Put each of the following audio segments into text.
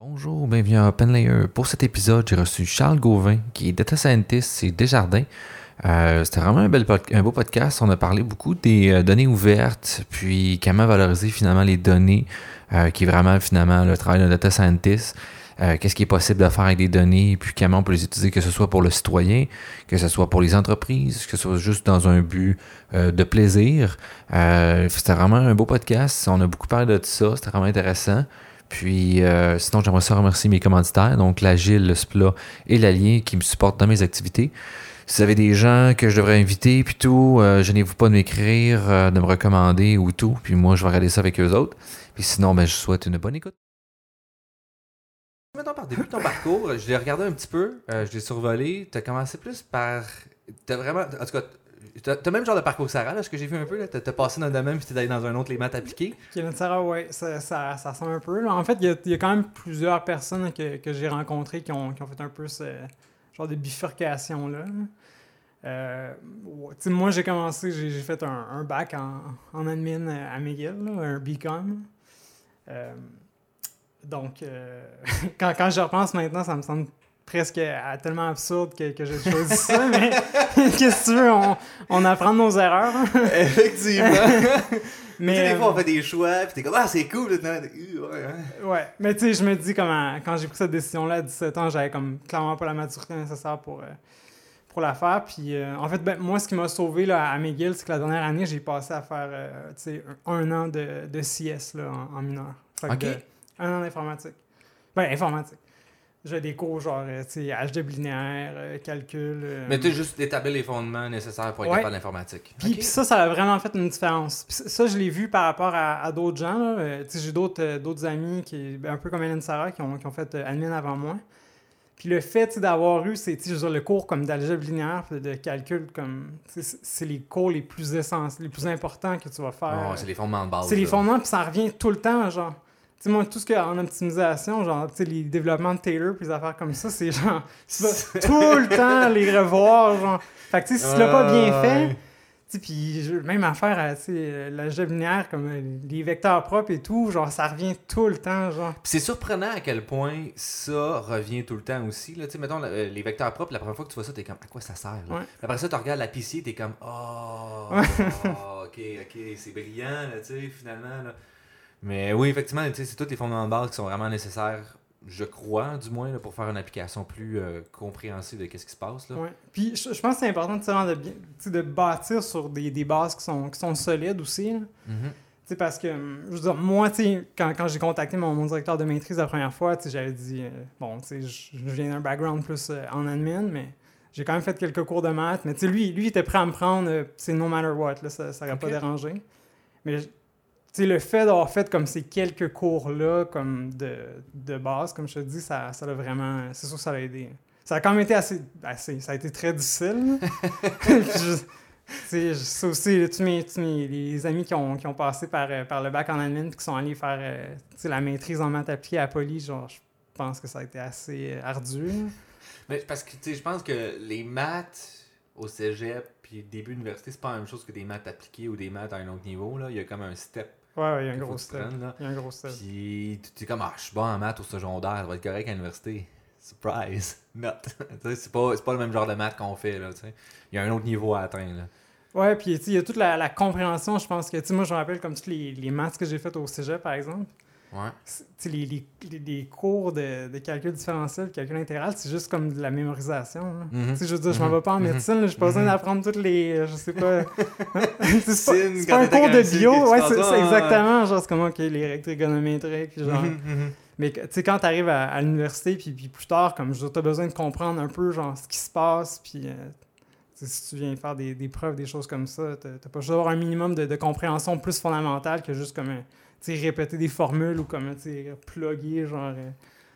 Bonjour, bienvenue à OpenLayer. Pour cet épisode, j'ai reçu Charles Gauvin, qui est data scientist chez Desjardins. Euh, C'était vraiment un, bel un beau podcast. On a parlé beaucoup des euh, données ouvertes, puis comment valoriser finalement les données, euh, qui est vraiment finalement le travail d'un data scientist. Euh, Qu'est-ce qui est possible de faire avec des données, puis comment on peut les utiliser, que ce soit pour le citoyen, que ce soit pour les entreprises, que ce soit juste dans un but euh, de plaisir. C'était vraiment un beau podcast. On a beaucoup parlé de tout ça. C'était vraiment intéressant. Puis, euh, sinon, j'aimerais ça remercier mes commanditaires, donc l'Agile, le SPLA et l'Alien qui me supportent dans mes activités. Si vous avez des gens que je devrais inviter, puis tout, euh, gênez-vous pas de m'écrire, euh, de me recommander ou tout. Puis moi, je vais regarder ça avec eux autres. Puis sinon, ben, je souhaite une bonne écoute. Mettons par début de ton parcours, je l'ai regardé un petit peu, euh, je l'ai survolé. Tu as commencé plus par. T'as vraiment. En tout cas, t'as le même genre de parcours Sarah, là, ce que j'ai vu un peu. T'as passé dans un domaine puis t'es allé dans un autre, les maths appliquées. Kevin Sarah, ouais, ça, ça, ça un peu. En fait, il y, y a quand même plusieurs personnes que, que j'ai rencontrées qui ont, qui ont fait un peu ce genre de bifurcation-là. Euh, moi, j'ai commencé, j'ai fait un, bac en, en admin à McGill, un BCom. Euh, donc, euh, quand, quand je repense maintenant, ça me semble presque euh, tellement absurde que, que j'ai choisi ça, mais qu'est-ce que tu veux, on, on apprend de nos erreurs. hein. Effectivement. Mais, tu sais, des euh, fois, on fait des choix, puis t'es comme, ah, c'est cool. là, ouais, hein. Ouais, mais tu sais, je me dis comment quand j'ai pris cette décision-là à 17 ans, j'avais comme clairement pas la maturité nécessaire pour, euh, pour la faire. Puis euh, en fait, ben, moi, ce qui m'a sauvé là, à McGill, c'est que la dernière année, j'ai passé à faire euh, tu sais, un, un an de, de CS là, en, en mineur. Fait que Ok. de- un an d'informatique. Ben, informatique. J'ai des cours genre, euh, tu sais, algèbre linéaire, euh, calcul. euh, Mais tu sais, juste d'établir les fondements nécessaires pour être Ouais. capable d'informatique. puis, ça, ça a vraiment fait une différence. Puis ça, je l'ai vu par rapport à, à d'autres gens. là. Tu sais, J'ai d'autres d'autres amis, qui, ben, un peu comme Hélène Sarah, qui ont, qui ont fait admin avant moi. Puis le fait d'avoir eu c'est, je le cours comme d'algèbre linéaire, de calcul, comme c'est les cours les plus essentiels, les plus importants que tu vas faire. Oh, c'est les fondements de base. C'est les fondements, puis ça revient tout le temps, genre. Moi, tout ce qu'il y a en optimisation, genre, les développements de Taylor, puis les affaires comme ça, c'est genre, tout le temps les revoir, genre. Fait que, tu sais, si tu l'as pas bien fait, puis même affaire à, euh, l'algèbre linéaire, comme euh, les vecteurs propres et tout, genre, ça revient tout le temps, genre. C'est surprenant à quel point ça revient tout le temps aussi. Là. Mettons, le- les vecteurs propres, la première fois que tu vois ça, t'es comme, à quoi ça sert? là? Ouais. Après ça, tu regardes la PC, t'es comme, oh, ok, ok, c'est brillant, là, tu sais, finalement. Là. Mais oui, effectivement, c'est tous les fondements de base qui sont vraiment nécessaires, je crois, du moins, là, pour faire une application plus euh, compréhensible de qu'est-ce qui se passe. Là. Ouais. Puis je, je pense que c'est important de, bien- de bâtir sur des, des bases qui sont, qui sont solides aussi, là. Mhm. Sais, parce que, hum, je veux dire, moi, quand, quand j'ai contacté mon, mon directeur de maîtrise la première fois, j'avais dit, euh, bon, je je viens d'un background plus euh, en admin, mais j'ai quand même fait quelques cours de maths. Mais lui, lui, il était prêt à me prendre, euh, c'est no matter what, là, ça n'aurait pas Ok. dérangé. Mais, tu sais, le fait d'avoir fait comme ces quelques cours-là, comme de, de base, comme je te dis, ça ça l'a vraiment, c'est sûr que ça l'a aidé. Ça a quand même été assez, assez ça a été très difficile. je- ça aussi, là, tous mes, tous mes- les amis qui ont, qui ont passé par, euh, par le bac en admin puis qui sont allés faire euh, la maîtrise en maths appliquée à Poly, genre, je pense que ça a été assez euh, ardu. Mais parce que, je pense que les maths au cégep puis début d'université, c'est pas la même chose que des maths appliquées ou des maths à un autre niveau. Là. Il y a comme un step Ouais, ouais, il y a un gros step. Il y a un gros step. Puis tu es comme, ah, je suis bon en maths au secondaire, ça va être correct à l'université. Surprise! Not. Tu sais, c'est pas, pas le même genre de maths qu'on fait, là, tu sais. Il y a un autre niveau à atteindre, là. Ouais, puis tu sais, il y a toute la, la compréhension, je pense que, tu moi, je me rappelle comme tous les, les maths que j'ai fait au cégep, par exemple. Ouais. Tu les, les, les- cours de, de calcul différentiel, calcul intégral, c'est juste comme de la mémorisation. Mhm. Tu je veux dire, je m'en Mhm. vais pas en Mhm. médecine, là, j'ai pas besoin d'apprendre toutes les. euh, Je sais pas. c'est pas, Sine, c'est un cours de bio, tu ouais, c'est exactement. Genre, c'est comme, ok, les règles trigonométriques, genre. Mais tu sais, quand t'arrives à, à l'université, puis, puis plus tard, comme je dire, t'as besoin de comprendre un peu, genre, ce qui se passe, puis. euh, tu si tu viens faire des, des preuves, des choses comme ça, t'as t'as pas juste d'avoir un minimum de, de compréhension plus fondamentale que juste comme, tu sais, répéter des formules ou comme, plugger, genre, euh,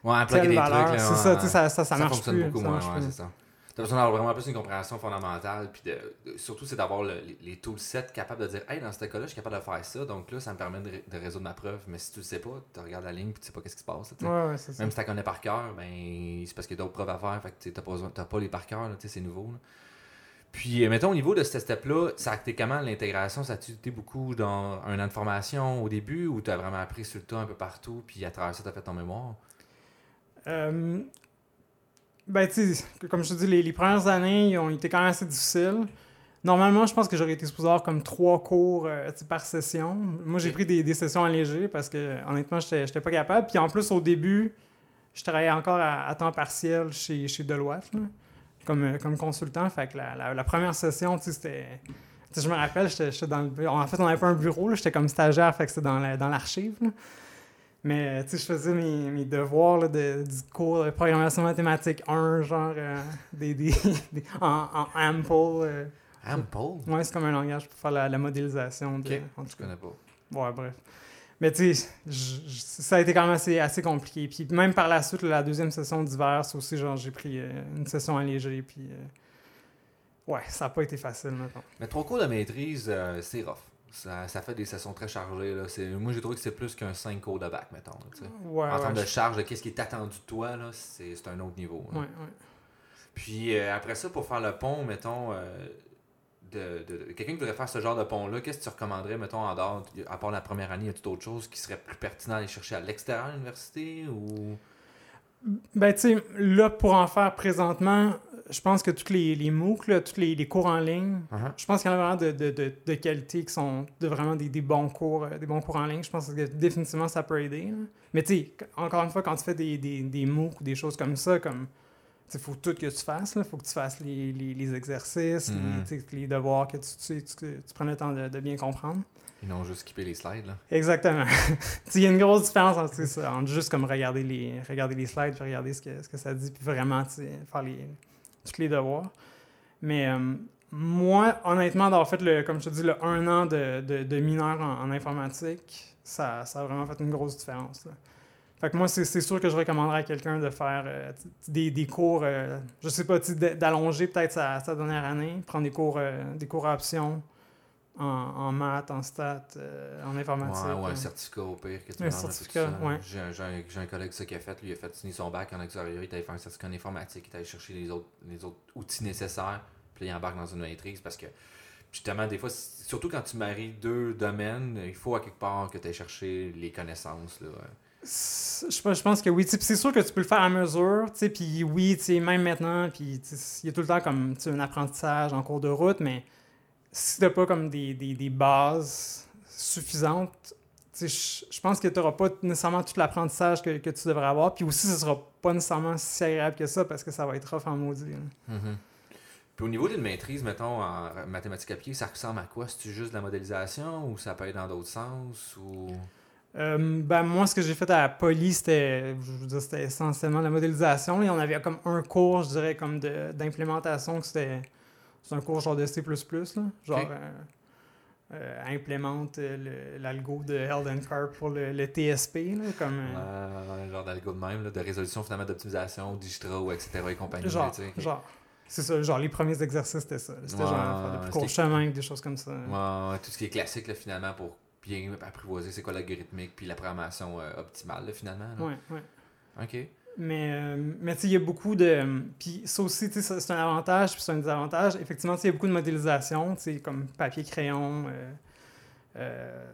Ouais, plugger des valeur. trucs, C'est ça, ça, ça, ça, marche fonctionne plus. beaucoup ça moins, ouais, c'est ça. T'as besoin d'avoir vraiment plus une compréhension fondamentale, puis de, de- surtout, c'est d'avoir le- les, les toolsets capables de dire, hey, dans ce cas-là, je suis capable de faire ça, donc là, ça me permet de, de résoudre ma preuve. Mais si tu le sais pas, tu regardes la ligne, puis tu sais pas qu'est-ce qui se passe. là, tu sais. Ouais, ouais, c'est ça. Même si tu la connais par cœur, ben, c'est parce qu'il y a d'autres preuves à faire, fait que tu n'as pas, pas les par cœur, là, tu sais, c'est nouveau. là. Puis, euh, mettons, au niveau de ce step-là, ça a été comment l'intégration? Ça a-tu été beaucoup dans un an de formation au début ou tu as vraiment appris sur le tas un peu partout, puis à travers ça, tu as fait ton mémoire? Euh, ben, tu comme je te dis, les, les premières années, ils ont été quand même assez difficiles. Normalement, je pense que j'aurais été supposé avoir comme trois cours euh, par session. Moi, j'ai pris des, des sessions allégées parce que, honnêtement, j'étais j'étais pas capable. Puis en plus, au début, je travaillais encore à, à temps partiel chez, chez Deloitte, là, comme, euh, comme consultant. Fait que la, la- la première session, tu sais, c'était. tu sais, je me rappelle, j'étais j'étais dans le. En fait, on n'avait pas un bureau, j'étais comme stagiaire, fait que c'était dans la- dans l'archive. Mais tu sais, je faisais mes, mes devoirs là, de, du cours de programmation mathématique 1, genre euh, des, des, des- en, en Ample. euh, Ample? Ouais, c'est comme un langage pour faire la, la modélisation. De, Ok, en tout Je cas. connais pas. Ouais, bref. Mais tu sais, ça a été quand même assez, assez compliqué. Puis même par la suite, la deuxième session d'hiver, c'est aussi genre j'ai pris euh, une session allégée. Puis euh, ouais, ça n'a pas été facile, maintenant. Mais trois cours de maîtrise, euh, c'est rough. Ça, ça fait des sessions très chargées. Là. C'est- Moi, j'ai trouvé que c'est plus qu'un 5 cours de bac, mettons. là. Ouais, en ouais, termes de charge, de qu'est-ce qui est attendu de toi, là, c'est c'est un autre niveau. là. ouais, ouais. Puis après ça, pour faire le pont, mettons, de, de- de- quelqu'un qui voudrait faire ce genre de pont-là, qu'est-ce que tu recommanderais, mettons, en dehors, à part la première année, y a-t-il d'autres choses qui seraient plus pertinent d'aller chercher à l'extérieur de l'université ou? Ben, tu sais, là, pour en faire présentement, je pense que tous les, les MOOC, là, tous les, les cours en ligne, Uh-huh. je pense qu'il y en a vraiment de, de, de, de qualité qui sont de vraiment des, des bons cours, euh, des bons cours en ligne. Je pense que définitivement ça peut aider. là. Mais tu sais, encore une fois, quand tu fais des, des, des MOOC ou des choses comme ça, comme il faut tout que tu fasses. Il faut que tu fasses les, les, les exercices, les- Mhm. sais, les, devoirs, que tu, tu, le temps de, de bien comprendre. Ils n'ont juste skippé les slides, là. Exactement. Il y a une grosse différence entre, ça, entre juste comme regarder les, regarder les slides, puis regarder ce que, ce que ça dit, puis vraiment faire les, tous les devoirs. Mais euh, moi, honnêtement, d'avoir fait, le, comme je te dis, le un an de, de, de mineur en, en informatique, ça, ça a vraiment fait une grosse différence. là. Fait que moi, c'est sûr que je recommanderais à quelqu'un de faire euh, des, des cours, euh, je sais pas, d'allonger peut-être sa, sa dernière année, prendre des cours, euh, des cours à option en, en maths, en stats, euh, en informatique. Ouais, ou un certificat au pire que tu Un certificat, ouais. J'ai un, collègue ça qui a fait, lui, il a fait signer son bac en extérieur, il allé faire un certificat en informatique, il allé chercher les autres, les autres outils nécessaires, puis il embarque dans une maîtrise parce que, justement, des fois, surtout quand tu maries deux domaines, il faut à quelque part que tu ailles chercher les connaissances. Là. C'est- Je, pense- que oui. C'est sûr que tu peux le faire à mesure. Puis oui, même maintenant, il y a tout le temps comme un apprentissage en cours de route, mais si tu n'as pas comme des, des, bases suffisantes, je pense que tu n'auras pas nécessairement tout l'apprentissage que, que tu devrais avoir. Puis aussi, ce sera pas nécessairement si agréable que ça parce que ça va être rough en maudit. là. Puis au niveau d'une maîtrise, mettons, en mathématiques appliquées, ça ressemble à quoi? C'est-tu juste de la modélisation ou ça peut être dans d'autres sens? ou? Euh, ben, moi, ce que j'ai fait à la Poly, c'était, je c'était essentiellement la modélisation. Et on avait comme un cours, je dirais, comme de- d'implémentation, que c'était c'est un cours genre de C++, là. Genre, Ok. euh, euh, implémente euh, le- l'algo de pour le, le TSP, là, comme... euh, genre d'algo de même, là, de résolution finalement d'optimisation, Digistro, etc. et compagnie. genre, tu sais. genre, c'est ça, genre, les premiers exercices, c'était ça. C'était Ouais, genre, faire des plus courts chemins, des choses comme ça. Ouais, tout ce qui est classique là, finalement pour bien apprivoiser c'est quoi l'algorithmique puis la programmation euh, optimale là, finalement. là? Ouais, ouais. Ok. Mais, euh, mais tu sais, il y a beaucoup de. Puis ça aussi, tu sais, c'est un avantage, puis c'est un désavantage. Effectivement, tu sais, il y a beaucoup de modélisation, tu sais, comme papier-crayon. euh, euh,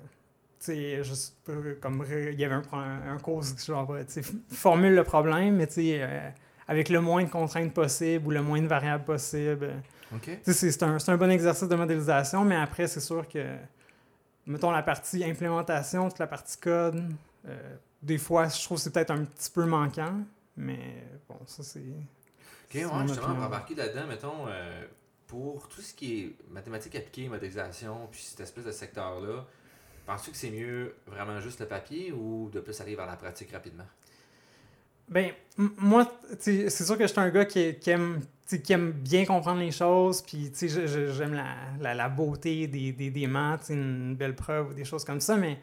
tu sais, pas, comme il y avait un, un, un cours, genre, tu sais, formule le problème, mais tu sais, euh, avec le moins de contraintes possible ou le moins de variables possible. Ok. Tu sais, c'est un, c'est un bon exercice de modélisation, mais après, c'est sûr que, mettons, la partie implémentation, toute la partie code, euh, des fois, je trouve que c'est peut-être un petit peu manquant, mais bon, ça, c'est... Ok, ouais, justement, on va embarquer là-dedans, mettons, euh, pour tout ce qui est mathématiques appliquées, modélisation, puis cette espèce de secteur-là, penses-tu que c'est mieux vraiment juste le papier ou de plus aller vers la pratique rapidement? Ben, moi, c'est sûr que je suis un gars qui, qui aime, qui aime bien comprendre les choses, puis j'aime la, la, la beauté des, des, des maths, une belle preuve ou des choses comme ça, mais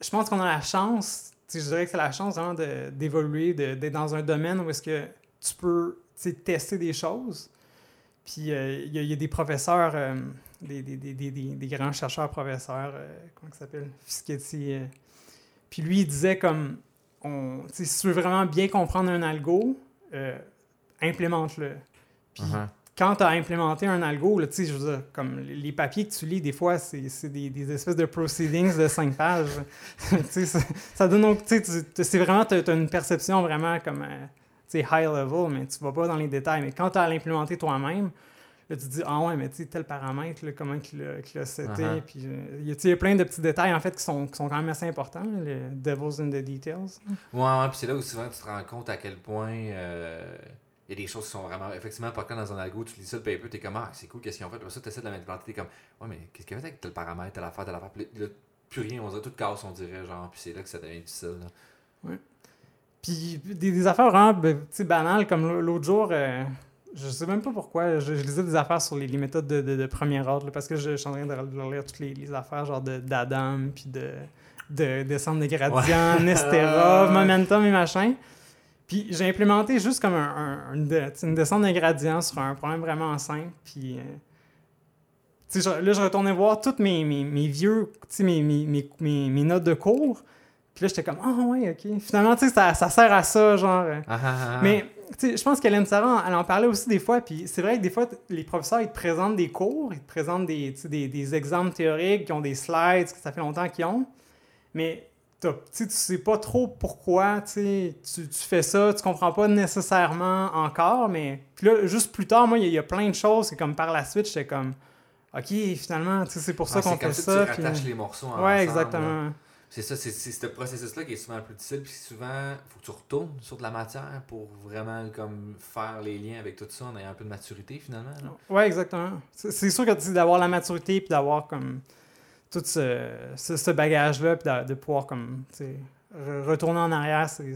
je pense qu'on a la chance, je dirais que c'est la chance vraiment d'évoluer, d'être dans un domaine où est-ce que tu peux tester des choses. Puis euh, il y, a- des professeurs, euh, des, grands chercheurs professeurs, euh, comment ça s'appelle, Fischetti. puis lui, il disait comme, si tu veux vraiment bien comprendre un algo, implémente-le. Puis Uh-huh. quand tu as implémenté un algo, là, tu sais, je veux dire, comme les papiers que tu lis, des fois, c'est des, des espèces de proceedings de cinq pages. Tu sais, ça, ça donne donc, tu sais, tu- tu- c'est vraiment, tu as, une perception vraiment comme, euh, high level, mais tu vas pas dans les détails. Mais quand tu as à l'implémenter toi-même, là, tu te dis, ah ouais, mais tu sais, tel paramètre, là, comment qu'il l'a l'a. Uh-huh. Puis, euh, il y a- tu sais, il y a plein de petits détails, en fait, qui sont, qui sont quand même assez importants, là, les devils in the details. Ouais, ouais, puis c'est là où souvent tu te rends compte à quel point euh, il y a des choses qui sont vraiment effectivement pas dans un algo, tu lis ça le paper, t'es comme ah c'est cool, qu'est-ce qu'ils ont fait, après ça tu essaies de la mettre t'es comme ouais mais qu'est-ce qu'il y a fait avec tel paramètre, telle affaire, telle affaire, puis là, plus rien, on dirait tout casse, on dirait genre, puis c'est là que ça devient difficile. Là. Puis des, des affaires vraiment ben, banales, comme l'autre jour, euh, je sais même pas pourquoi, je, je lisais des affaires sur les, les méthodes de, de, de premier ordre, là, parce que je, je suis en train de relire toutes les, les affaires, genre d'Adam, puis de, de descendre des gradients, Nesterov, Momentum et machin. Puis j'ai implémenté juste comme un, un- une, une descente de gradient sur un problème vraiment simple, puis... euh, je- là, je retournais voir toutes mes, mes, mes vieux, mes, mes, notes de cours. Puis là, j'étais comme, ah ouais, ok. Finalement, tu sais, ça, ça sert à ça, genre. euh. Ah, ah, ah. Mais, je pense qu'Hélène Sarah, elle en parlait aussi des fois. Puis c'est vrai que des fois, les professeurs, ils te présentent des cours, ils te présentent des, des, des exemples théoriques, qui ont des slides, que ça fait longtemps qu'ils ont. Mais, tu sais, tu sais pas trop pourquoi, tu tu fais ça, tu comprends pas nécessairement encore. Mais, puis là, juste plus tard, moi, il y, a- il y a plein de choses que, comme par la suite, j'étais comme, ok, finalement, tu sais, c'est pour ça Ah, qu'on c'est comme fait ça. ça. tu puis- rattaches les morceaux ensemble. Ouais, exactement. C'est ça, c'est ce processus-là qui est souvent le plus difficile, puis souvent, faut que tu retournes sur de la matière pour vraiment comme faire les liens avec tout ça en ayant un peu de maturité finalement. là. Ouais, exactement. C'est sûr que tu sais, d'avoir la maturité puis d'avoir comme tout ce, ce, ce bagage-là puis de, de pouvoir comme re- retourner en arrière, c'est-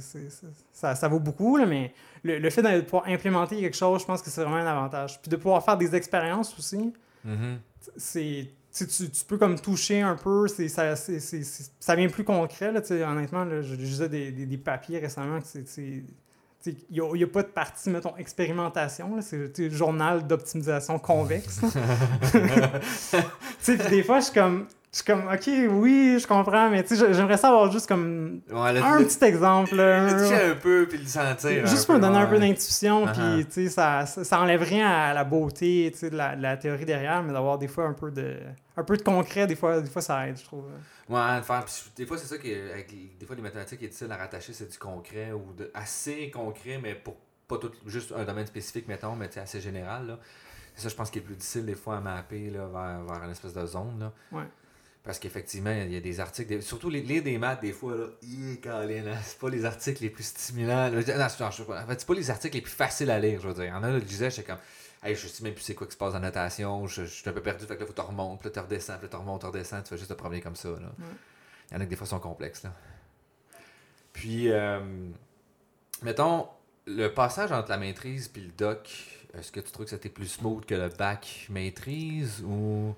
ça, ça vaut beaucoup, là, mais le, le fait de pouvoir implémenter quelque chose, je pense que c'est vraiment un avantage. Puis de pouvoir faire des expériences aussi, Mhm. c'est tu, tu, peux comme toucher un peu, c'est, ça, c'est- ça devient plus concret. Là, honnêtement, là, je lisais des, des, des papiers récemment que c'est. Il n'y a, pas de partie, mettons, expérimentation. là, C'est journal d'optimisation convexe. des fois, je suis comme, je suis comme, ok, oui, je comprends, mais tu sais, j'aimerais ça avoir juste comme Ouais, là, un petit exemple. là. un peu puis le sentir. Juste pour me donner un peu d'intuition, Uh-huh. puis tu sais, ça, ça, enlève rien à la beauté tu sais, de la, de la théorie derrière, mais d'avoir des fois un peu de un peu de concret, des fois, des fois ça aide, je trouve. Ouais, faire. des fois, c'est ça qui des fois, les mathématiques est difficile à rattacher, c'est du concret ou de, assez concret, mais pour pas tout, juste un domaine spécifique, mettons, mais assez général. Là. C'est ça, je pense, qui est plus difficile des fois à mapper là, vers, vers une espèce de zone. Là. Ouais. Parce qu'effectivement, il y a des articles, surtout les, lire des maths, des fois, là, là, c'est pas les articles les plus stimulants. Non. En fait, c'est pas les articles les plus faciles à lire, je veux dire. Il y en a, là, je disais, j'étais comme, hey, je sais même plus c'est quoi qui se passe en notation, je, je suis un peu perdu, fait que là, faut que tu remontes, puis là, tu redescends, puis là, tu remontes, tu redescends, tu fais juste te promener comme ça. Là. Il y en a que des fois sont complexes. Là. Puis, euh, mettons, le passage entre la maîtrise puis le doc, est-ce que tu trouves que c'était plus smooth que le bac maîtrise ou.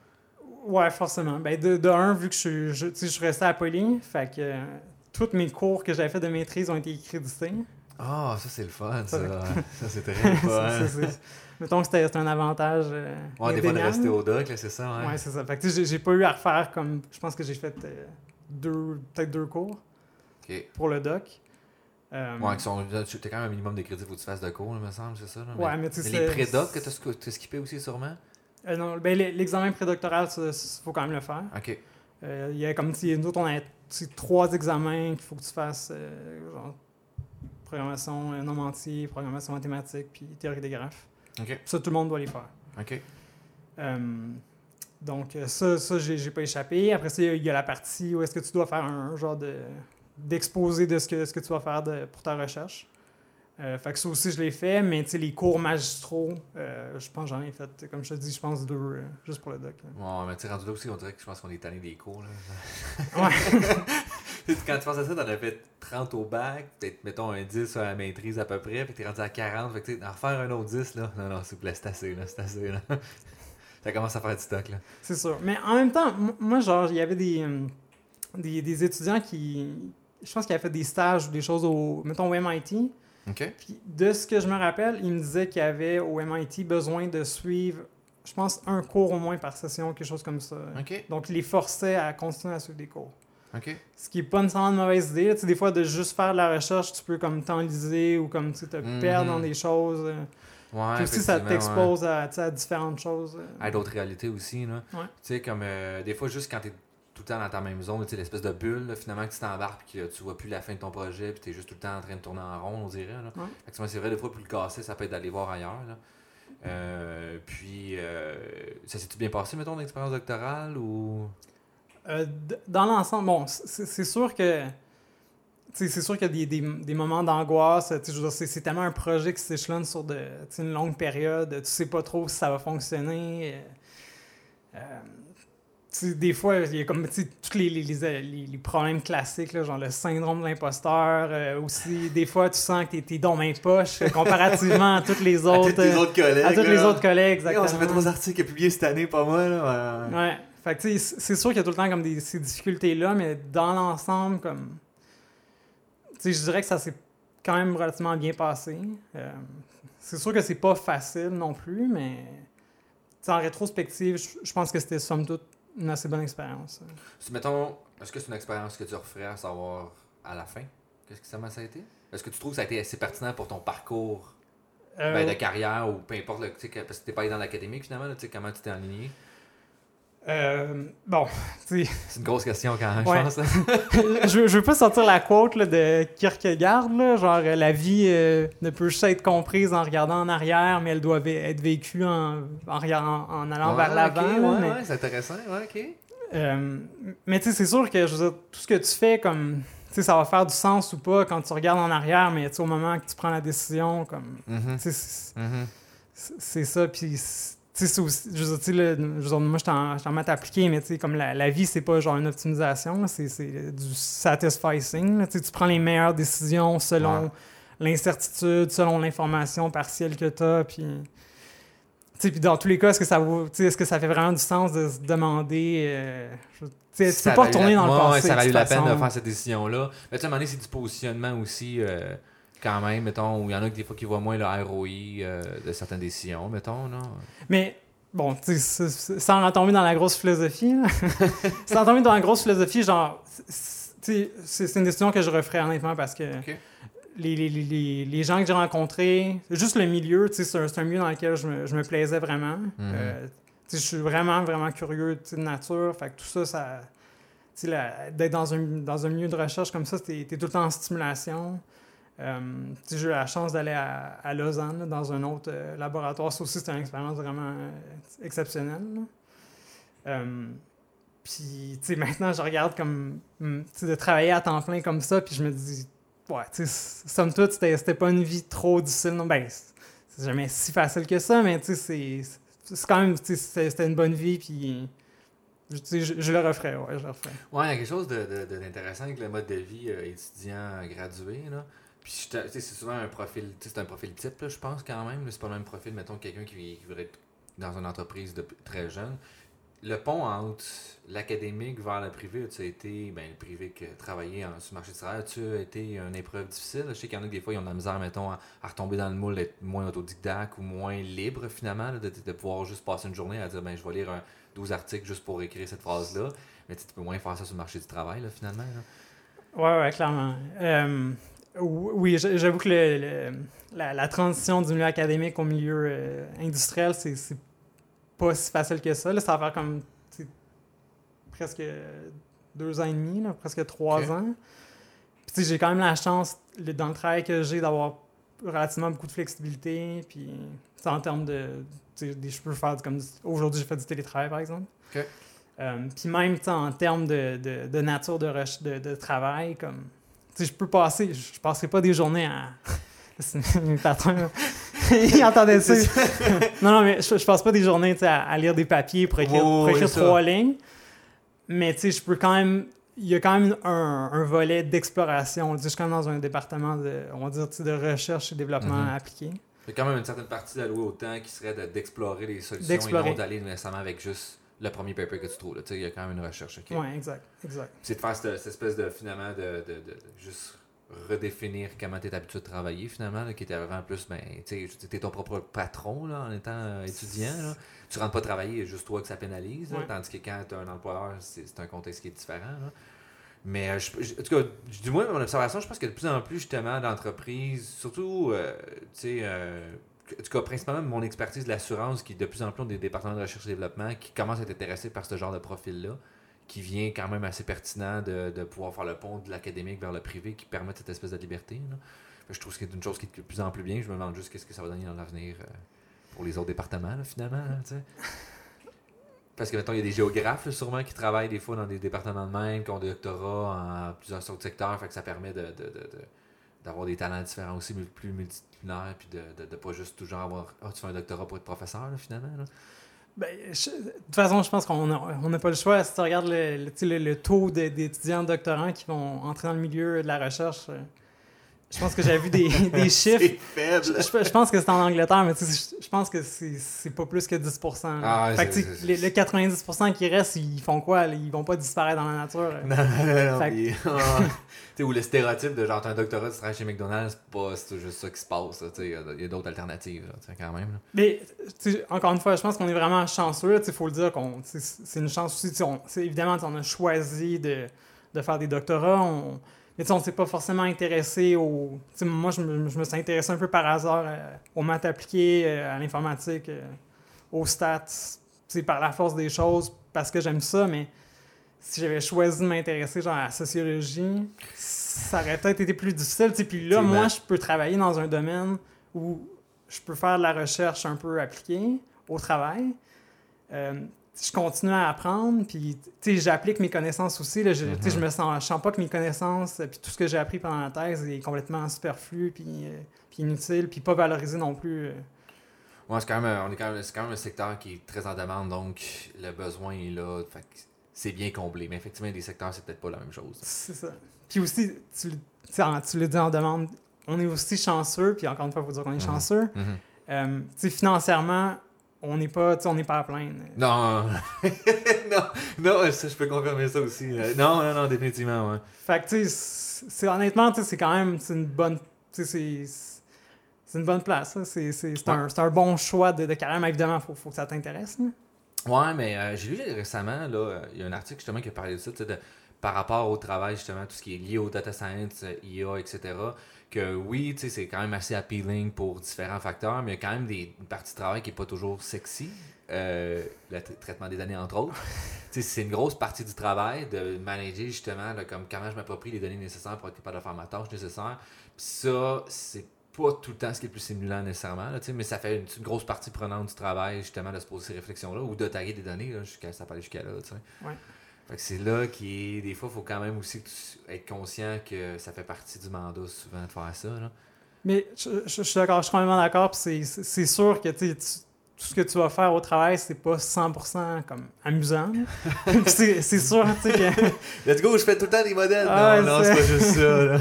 Ouais, forcément. Ben, de, de un, vu que je, suis- je, tu sais, je suis resté à Poly, fait que euh, tous mes cours que j'avais fait de maîtrise ont été crédités. Ah, ça c'est le fun, ça. Ça- c'est très fun. c'est- mettons que c'était un avantage. euh, Ouais, des fois de rester au doc, là, c'est ça, ouais. Ouais, c'est ça. Fait que tu j'ai- pas eu à refaire comme. Je pense que j'ai fait euh, deux, peut-être deux cours pour le doc. Euh, Ouais, sont. T'as quand même un minimum de crédits, faut que tu fasses de cours, là, me semble, c'est ça. Là, Ouais, mais tu les c'est- pré-doc que t'as sc- t'as skippé aussi, sûrement? Euh, non, ben, l'e- l'examen prédoctoral, il faut quand même le faire. Ok. Euh, Il y a comme si nous autres, on a trois examens qu'il faut que tu fasses euh, genre, programmation non entier, programmation mathématique, puis théorie des graphes. Ok. Ça, tout le monde doit les faire. Ok. Donc, ça, ça j'ai pas échappé. Après ça, il y a la partie où est-ce que tu dois faire un genre de d'exposé de ce que, ce que tu vas faire de- pour ta recherche. Euh, fait que ça aussi, je l'ai fait, mais tu sais, les cours magistraux, euh, je pense que j'en ai fait, comme je te dis, je pense deux, euh, juste pour le doc. là. Ouais, mais tu rendu là aussi, on dirait que je pense qu'on est tanné des cours, là. Ouais. Quand tu penses à ça, t'en as fait 30 au bac, peut-être, mettons, un 10 à la maîtrise à peu près, puis t'es rendu à 40, fait que tu sais, en refaire un autre 10, là. Non, non, s'il vous plaît, c'est assez, là, c'est assez, là. ça commence à faire du stock, là. C'est sûr. Mais en même temps, moi, genre, il y avait des, euh, des, des étudiants qui. Je pense qu'ils avaient fait des stages ou des choses au, mettons, au MIT. Ok. Puis de ce que je me rappelle, ils me disaient qu'il y avait au MIT besoin de suivre, je pense, un cours au moins par session, quelque chose comme ça. Donc, ils les forçaient à continuer à suivre des cours. Ok. Ce qui est pas nécessairement une mauvaise idée. Tu sais, des fois, de juste faire de la recherche, tu peux comme t'enliser ou comme tu te Mhm. perdre dans des choses. euh. Ouais, Puis aussi, ça ouais. t'expose à, tu différentes choses. euh. à d'autres réalités aussi. Là. Ouais. Tu sais, comme euh, des fois, juste quand t'es tout le temps dans ta même zone, l'espèce de bulle, là, finalement, que tu t'embarques, puis que tu vois plus la fin de ton projet, puis tu es juste tout le temps en train de tourner en rond, on dirait. Là. Ouais. C'est vrai, des fois, plus le casser, ça peut être d'aller voir ailleurs. Là. Euh, puis, euh, ça s'est-tu bien passé, mettons, l'expérience doctorale ou? Euh, dans l'ensemble, bon, c'est sûr que. C'est sûr qu'il y a des, des, des moments d'angoisse. C'est tellement un projet qui s'échelonne sur de, une longue période. Tu sais pas trop si ça va fonctionner. euh, des fois, il y a comme tous les, les, les, les- les problèmes classiques, là, genre le syndrome de l'imposteur. euh, aussi, des fois, tu sens que t'es- dans mes poches euh, comparativement à toutes les autres. euh, collègues. à tous les autres collègues, exactement. on s'est fait trois articles publiés cette année, pas moi. Là. Ouais. Ouais. Fait que, c'est sûr qu'il y a tout le temps comme des, ces difficultés-là, mais dans l'ensemble, comme. Tu sais, je dirais que ça s'est quand même relativement bien passé. Euh, c'est sûr que c'est pas facile non plus, mais. en rétrospective, je, je pense que c'était somme toute une assez bonne expérience. Si, Mettons, est-ce que c'est une expérience que tu referais à savoir à la fin? Qu'est-ce que ça m'a été? Est-ce que tu trouves que ça a été assez pertinent pour ton parcours Euh, ben, de carrière ou peu importe, le, tu que- parce que t'es pas allé dans l'académique finalement, là, tu sais, comment tu t'es aligné? Euh, bon, C'est une grosse question quand même, Ouais. je pense. je, je veux pas sortir la quote là, de Kierkegaard, là, genre euh, la vie euh, ne peut juste être comprise en regardant en arrière, mais elle doit être vécue en, en, en allant vers l'avant. ok, là, ouais, mais c'est intéressant, ouais, ok. euh, mais tu sais, c'est sûr que je veux dire, tout ce que tu fais, comme, tu sais, ça va faire du sens ou pas quand tu regardes en arrière, mais au moment que tu prends la décision, comme, Mhm, tu sais, c'est- ça, puis tu sais, c'est aussi, je veux dire, là, je veux dire, moi, je t'en mets à t'appliquer, mais tu sais, comme la, la vie, c'est pas genre une optimisation, là, c'est du satisficing, là, tu sais, tu prends les meilleures décisions selon Ouais. l'incertitude, selon l'information partielle que tu as, puis... Tu sais, puis dans tous les cas, est-ce que ça vaut, est-ce que ça fait vraiment du sens de se demander, euh, je- tu Ça peux pas retourner la- dans le ouais, passé. ouais, ça a la peine de faire cette décision-là. Mais tu sais, à un moment donné, c'est du positionnement aussi, euh, quand même, mettons, où il y en a que des fois qui voient moins le ROI euh, de certaines décisions, mettons, non? Mais bon, tu sais, c'est- c'est- sans tomber dans la grosse philosophie, sans tomber dans la grosse philosophie, genre, c'est- une décision que je referais honnêtement parce que les, les, les- les, gens que j'ai rencontrés, juste le milieu, tu sais, c'est un, milieu dans lequel je me, je me plaisais vraiment. Euh, tu sais, je suis vraiment, vraiment curieux de nature. Fait que tout ça, ça. tu sais, la- D'être dans un, dans un milieu de recherche comme ça, t'es es tout le temps en stimulation. Euh, j'ai eu la chance d'aller à, Lausanne, dans un autre euh, laboratoire. Ça aussi, c'était une expérience vraiment euh, exceptionnelle. Euh, puis, maintenant, je regarde comme, hum, de travailler à temps plein comme ça, puis je me dis, ouais, tu somme toute, c'était pas une vie trop difficile. Non, ben, c'est- jamais si facile que ça, mais tu sais, c'est- quand même, tu c'était une bonne vie, puis je, le referais, ouais, je le referais. Ouais, il y a quelque chose d'intéressant avec le mode de vie étudiant gradué, là. Puis, c'est souvent un profil, c'est un profil type, je pense, quand même. C'est pas le même profil, mettons, que quelqu'un qui, qui voudrait être dans une entreprise de, très jeune. Le pont entre l'académique vers le privé, tu as été, ben, le privé que travailler en, sur le marché du travail, tu as été une épreuve difficile? Je sais qu'il y en a des fois, ils ont de la misère, mettons, à, retomber dans le moule, d'être moins autodidacte ou moins libre, finalement, de, de pouvoir juste passer une journée à dire, ben, je vais lire un, 12 articles juste pour écrire cette phrase-là. Mais tu peux moins faire ça sur le marché du travail, là, finalement. là. Ouais, ouais, clairement. Euh, oui, j'avoue que le- le- la, la transition du milieu académique au milieu euh, industriel, c'est pas si facile que ça. Là, ça va faire comme presque deux ans et demi, là, presque trois ans. Puis j'ai quand même la chance, le- dans le travail que j'ai, d'avoir relativement beaucoup de flexibilité. Puis en termes de. Je peux faire comme. Aujourd'hui, j'ai fait du télétravail, par exemple. Euh, puis même en termes de, de, de nature de, de, de travail, comme. Tu sais, je peux passer. Je je passerai pas des journées à. C'est- Mes patrons, ils entendaient ça. non, non, mais je, je passe pas des journées tu sais, à, à lire des papiers pour écrire, pour écrire trois lignes. Mais tu sais, je peux quand même. Il y a quand même un, un volet d'exploration. Tu sais, Je suis quand même dans un département de, on va dire, de recherche et développement Mhm. appliqué. Il y a quand même une certaine partie d'allouer au temps qui serait de- d'explorer les solutions et D'explorer. non d'aller nécessairement avec juste le premier paper que tu trouves. là. Tu sais, Il y a quand même une recherche. Ouais, exact, exact. C'est de faire cette, cette espèce de, finalement, de, de, de- de juste redéfinir comment tu es habitué de travailler, finalement, là, qui était avant plus, ben, tu es ton propre patron, là, en étant euh, étudiant, là. Tu rentres pas travailler, juste toi que ça pénalise, là, Ouais. tandis que quand tu as un employeur, c'est un contexte qui est différent, là. Mais, euh, je, je- en tout cas, du moins, mon observation, je pense que de plus en plus, justement, d'entreprises, surtout, euh, tu sais, euh, en tout cas, principalement mon expertise de l'assurance, qui de plus en plus ont des départements de recherche et développement qui commencent à être intéressés par ce genre de profil-là, qui vient quand même assez pertinent de, de pouvoir faire le pont de l'académique vers le privé qui permet cette espèce de liberté. Là. Je trouve que c'est une chose qui est de plus en plus bien. Je me demande juste qu'est-ce que ça va donner dans l'avenir euh, pour les autres départements, là, finalement. Sais. Parce que, mettons, il y a des géographes, sûrement, qui travaillent des fois dans des départements de même, qui ont des doctorats en plusieurs sortes de secteurs, fait que ça permet de- d'avoir des talents différents aussi, plus multidisciplinaires, puis de, de pas juste toujours avoir « Ah, tu fais un doctorat pour être professeur, finalement. Là? Ben, de toute façon, je pense qu'on n'a pas le choix. Si tu regardes le, le, le- taux d'étudiants doctorants qui vont entrer dans le milieu de la recherche, euh, je pense que j'ai vu des, des chiffres. Faible. Je, pense que c'est en Angleterre, mais tu sais, je, pense que c'est pas plus que 10 là. Ah Fait que, tu sais, le, le 90% qui reste, ils font quoi? Ils vont pas disparaître dans la nature. là. Non, non, non, Fait puis, ah, tu sais, ou le stéréotype de genre, t'as un doctorat, tu travailles chez McDonald's, c'est juste ça qui se passe. là, tu sais, Il y a- d'autres alternatives, là, quand même. là. Mais, tu sais, encore une fois, je pense qu'on est vraiment chanceux. Il faut le dire qu'on c'est une chance aussi. on- évidemment, on a choisi de, de faire des doctorats. On, mais tu sais, on ne s'est pas forcément intéressé au. tu sais, Moi, je me, je me suis intéressé un peu par hasard euh, aux maths appliquées, euh, à l'informatique, euh, aux stats, tu sais, par la force des choses, parce que j'aime ça. Mais si j'avais choisi de m'intéresser genre, à la sociologie, ça aurait peut-être été plus difficile. tu sais. Puis là, moi, je peux travailler dans un domaine où je peux faire de la recherche un peu appliquée au travail. Euh, je continue à apprendre, puis tu sais, j'applique mes connaissances aussi. Là, je, sais, je me sens, je sens pas que mes connaissances, puis tout ce que j'ai appris pendant la thèse est complètement superflu, puis, euh, puis inutile, puis pas valorisé non plus. euh. Ouais, c'est quand même, un- on est quand même, c'est quand même un secteur qui est très en demande, donc le besoin est là. C'est bien comblé. Mais effectivement, des secteurs, c'est peut-être pas la même chose. C'est ça. Puis aussi, tu, le- tu l'as dit en demande, on est aussi chanceux, puis encore une fois, il faut dire qu'on est Mhm. chanceux. Euh, tu sais, financièrement, on n'est pas, on n'est pas à plaindre. Non, non, non, ça, je peux confirmer ça aussi. Euh, Non, non, non, définitivement, ouais. Fait que, tu sais, honnêtement, c'est quand même c'est une bonne. Tu sais, c'est- une bonne place. C'est un, un bon choix de, de carrière, mais évidemment, il faut, faut que ça t'intéresse. Ouais, mais euh, j'ai lu récemment, là, euh, il y a un article justement qui a parlé de ça, tu sais, de, par rapport au travail, justement, tout ce qui est lié au data science, IA, etc. Que oui, tu sais, c'est quand même assez appealing pour différents facteurs, mais il y a quand même des, une partie de travail qui est pas toujours sexy. Euh, le tra- traitement des données, entre autres. C'est une grosse partie du travail de manager justement là, comme comment je m'approprie les données nécessaires pour être capable de faire ma tâche nécessaire. Puis ça, c'est pas tout le temps ce qui est le plus stimulant nécessairement, là, mais ça fait une, une grosse partie prenante du travail justement de se poser ces réflexions-là ou de taguer des données, là, jusqu'à, ça peut aller jusqu'à là. Ouais. Fait que c'est là qui. Des fois, il faut quand même aussi être conscient que ça fait partie du mandat souvent de faire ça. Là. Mais je, je- je suis d'accord, je suis complètement d'accord. c'est- sûr que tu tout ce que tu vas faire au travail, c'est pas 100% comme amusant. c'est sûr tu sais, que. Let's go, je fais tout le temps des modèles. Ah, non, non, c'est- pas juste ça.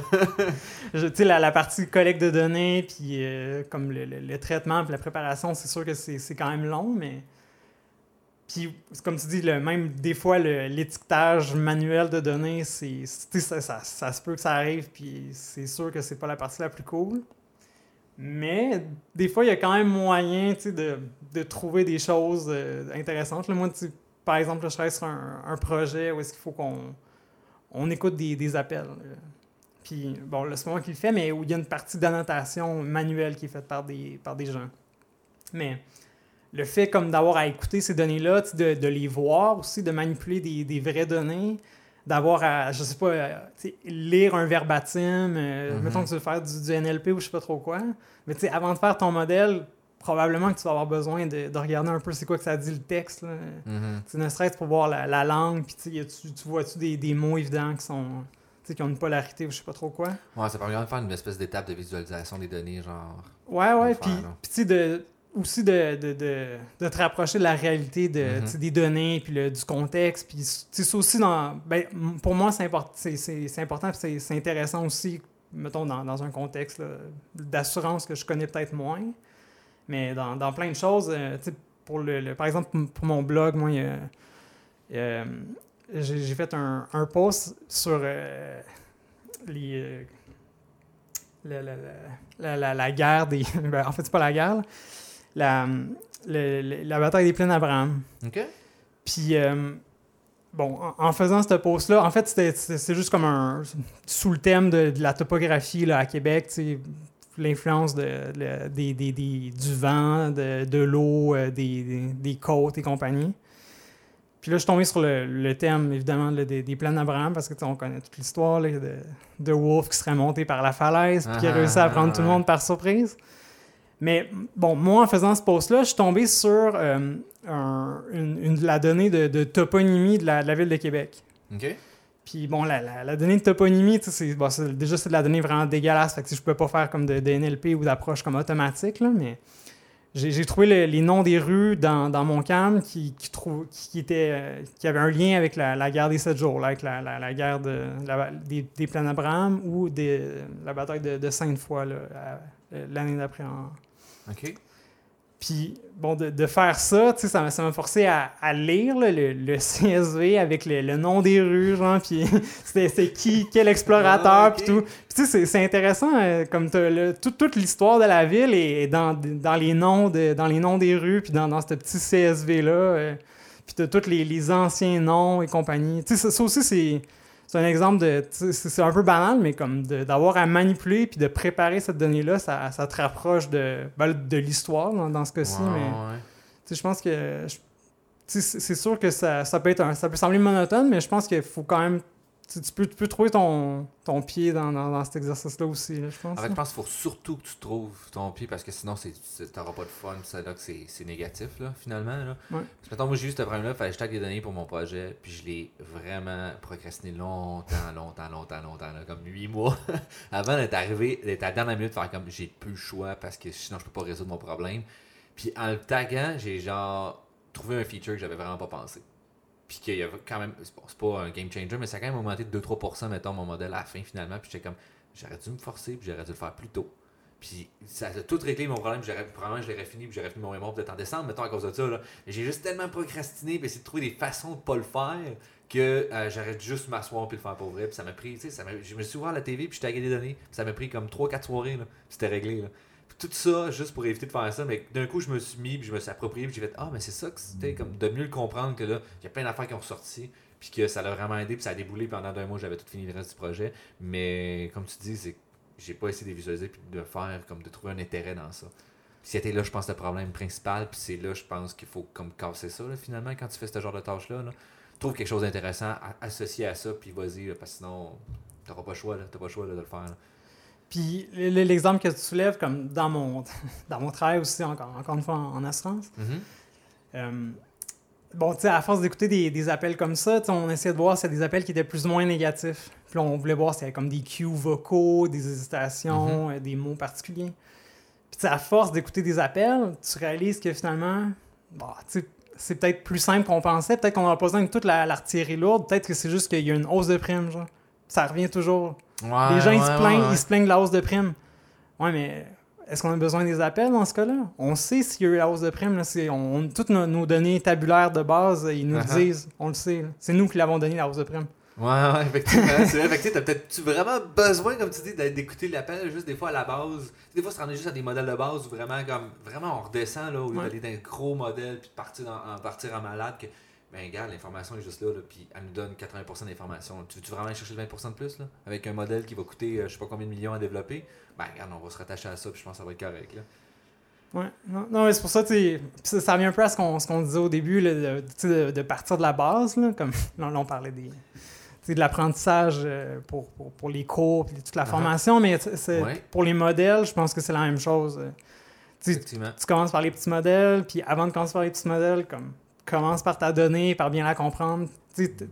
Tu sais, la, la partie collecte de données, puis euh, comme le, le- le traitement, puis la préparation, c'est sûr que c'est quand même long, mais. Puis, comme tu dis, le, même des fois, l'étiquetage manuel de données, c'est ça, ça, ça se peut que ça arrive, puis c'est sûr que c'est pas la partie la plus cool. Mais des fois, il y a quand même moyen de, de trouver des choses euh, intéressantes. Là, moi, par exemple, je travaille sur un, un projet où est-ce qu'il faut qu'on on écoute des, des appels. Puis, bon, là, c'est moi qui le fais, mais où il y a une partie d'annotation manuelle qui est faite par des, par des gens. Mais le fait comme d'avoir à écouter ces données-là, de, de les voir aussi, de manipuler des, des vraies données, d'avoir à, je sais pas, lire un verbatim, euh, Mhm. mettons que tu veux faire du, du NLP ou je sais pas trop quoi, mais tu sais, avant de faire ton modèle, probablement que tu vas avoir besoin de, de regarder un peu c'est quoi que ça dit le texte, là. Tu sais, ne serait-ce pour voir la, la langue, puis tu vois-tu des, des mots évidents qui sont, qui ont une polarité ou je sais pas trop quoi? Ouais, ça permet de faire une espèce d'étape de visualisation des données, genre. Ouais, ouais, puis tu sais, de, aussi de, de, de, de te rapprocher de la réalité de, Mhm. des données, puis le- du contexte, puis c'est aussi dans... Ben, pour moi, c'est import- c'est- important, c'est- intéressant aussi, mettons, dans, dans un contexte d'assurance que je connais peut-être moins, mais dans, dans plein de choses, euh, pour le, le- par exemple, pour mon blog, moi, j'ai fait un, un post sur euh, les... euh, la, la- la- la- la- la guerre des... ben, en fait, c'est pas la guerre, là. La, la bataille des plaines d'Abraham. Ok. Puis, euh, bon, en, en faisant ce post-là, en fait, c'est juste comme un. sous le thème de, de la topographie là, à Québec, l'influence de, de- du vent, de, de l'eau, euh, des, côtes et compagnie. Puis là, je suis tombé sur le, le thème, évidemment, des, des plans d'Abraham, parce que on connaît toute l'histoire de, de Wolf qui serait monté par la falaise, puis qui a Ah, réussi à ah, prendre tout le monde par surprise. Mais bon, moi, en faisant ce post-là, je suis tombé sur euh, un- une, une- la donnée de, de toponymie de la, de la ville de Québec. OK. Puis bon, la, la- la donnée de toponymie, bon, déjà, c'est de la donnée vraiment dégueulasse. Fait que je peux pas faire comme de, de NLP ou d'approche comme automatique, là, mais j'ai, trouvé le- les noms des rues dans, dans mon cam qui, qui, trou- qui, étaient, euh, qui avaient un lien avec la, la guerre des sept jours, là, avec la, la- la guerre de, des, des plans d'Abraham ou des, la bataille de, de Sainte-Foy euh, l'année d'après en, OK. puis, bon, de, de faire ça, tu sais, ça m'a ça forcé à, à lire là, le, le CSV avec le, le nom des rues, genre, puis c'était c'était qui, quel explorateur, Ah, puis tout. Puis, tu sais, c'est- c'est intéressant, euh, comme le- tout- toute l'histoire de la ville est dans, dans, les, noms de, dans les noms des rues, puis dans, dans ce petit CSV-là. euh, puis t'as tous les, les anciens noms et compagnie. Tu sais, ça, ça aussi, c'est... C'est un exemple de. C'est un peu banal, mais comme d'avoir à manipuler puis de préparer cette donnée-là, ça, ça te rapproche de, ben, de l'histoire dans, dans ce cas-ci. Mais ouais. je pense que. c'est sûr que ça, ça peut être un- ça peut sembler monotone, mais je pense qu'il faut quand même. Tu, tu peux, tu peux trouver ton, ton pied dans, dans, dans cet exercice-là aussi, là, je pense. En fait, là. je pense qu'il faut surtout que tu trouves ton pied parce que sinon, c'est- t'auras pas de fun. C'est là que c'est négatif, là, finalement. Là. Ouais. Parce que, mettons, moi, j'ai eu ce problème-là, fallait que je tag des données pour mon projet, puis je l'ai vraiment procrastiné longtemps, longtemps, longtemps, longtemps, là, comme 8 mois, avant d'être arrivé, d'être à la dernière minute, de faire comme j'ai plus le choix parce que sinon, je peux pas résoudre mon problème. Puis en le taguant, j'ai genre trouvé un feature que j'avais vraiment pas pensé. Puis qu'il y a quand même, c'est pas un game changer, mais ça a quand même augmenté de 2-3%, mettons, mon modèle à la fin finalement. Puis j'étais comme, j'aurais dû me forcer, puis j'aurais dû le faire plus tôt. Puis ça a tout réglé mon problème. J'aurais, probablement, je l'aurais fini, puis j'aurais fini mon mémoire peut-être en décembre, mettons, à cause de ça. Là. J'ai juste tellement procrastiné, puis essayé de trouver des façons de pas le faire, que euh, j'aurais juste m'asseoir puis le faire pour vrai. Puis ça m'a pris, tu sais, je me suis ouvert la TV, puis je tagué des données. Puis ça m'a pris comme 3-4 soirées, là. C'était réglé, là. Tout ça, juste pour éviter de faire ça, mais d'un coup, je me suis mis, puis je me suis approprié, puis j'ai fait, ah, mais c'est ça que c'était, comme de mieux le comprendre que là, il y a plein d'affaires qui ont ressorti, puis que ça l'a vraiment aidé, puis ça a déboulé pendant deux mois, j'avais tout fini le reste du projet. Mais comme tu dis, c'est j'ai pas essayé de visualiser, puis de faire, comme de trouver un intérêt dans ça. C'était là, je pense, le problème principal, puis c'est là, je pense qu'il faut comme casser ça, finalement, quand tu fais ce genre de tâche-là. Là. Trouve quelque chose d'intéressant associé à ça, puis vas-y, parce que sinon, t'auras pas le choix, t'as pas le choix de le faire. Puis le- le- l'exemple que tu soulèves, comme dans mon, dans mon travail aussi, encore, encore une fois en, en assurance, Mhm. euh, bon, tu sais, à force d'écouter des, des appels comme ça, on essayait de voir s'il y a des appels qui étaient plus ou moins négatifs. Puis là, on voulait voir s'il y avait comme des cues vocaux, des hésitations, euh, des mots particuliers. Puis tu sais, à force d'écouter des appels, tu réalises que finalement, bon, tu sais, c'est peut-être plus simple qu'on pensait. Peut-être qu'on n'aura pas besoin de toute la- l'artillerie lourde. Peut-être que c'est juste qu'il y a une hausse de prime, genre. Ça revient toujours. Ouais, Les gens, ils, ouais, se plaignent, ouais, ils se plaignent de la hausse de prime. Ouais, mais est-ce qu'on a besoin des appels dans ce cas-là? On sait s'il y a eu la hausse de prime. Là, on, on- toutes nos, nos données tabulaires de base, ils nous le Uh-huh. disent. On le sait. C'est nous qui l'avons donné, la hausse de prime. Ouais, ouais, effectivement. c'est vrai, sais, t'as peut-être vraiment besoin, comme tu dis, d'écouter l'appel juste des fois à la base? Des fois, se rendre juste à des modèles de base où vraiment, comme, vraiment, on redescend, là, au lieu Ouais. d'aller dans un gros modèle puis de partir en, en partir en malade. Que, ben, regarde, l'information est juste là, là puis elle nous donne 80% d'informations. Tu veux-tu vraiment aller chercher le 20% de plus, là, avec un modèle qui va coûter, euh, je sais pas combien de millions à développer? Ben, regarde, on va se rattacher à ça, puis je pense que ça va être correct, là. Ouais, non, non, mais c'est pour ça, tu ça, ça revient un peu à ce qu'on disait au début, là, de, partir de la base, là, comme là, on parlait des, de l'apprentissage euh, pour, pour, pour les cours, puis toute la Uh-huh. formation, mais Ouais. pour les modèles, je pense que c'est la même chose. euh. Tu tu commences par les petits modèles, puis avant de commencer par les petits modèles, comme commence par ta donnée, par bien la comprendre.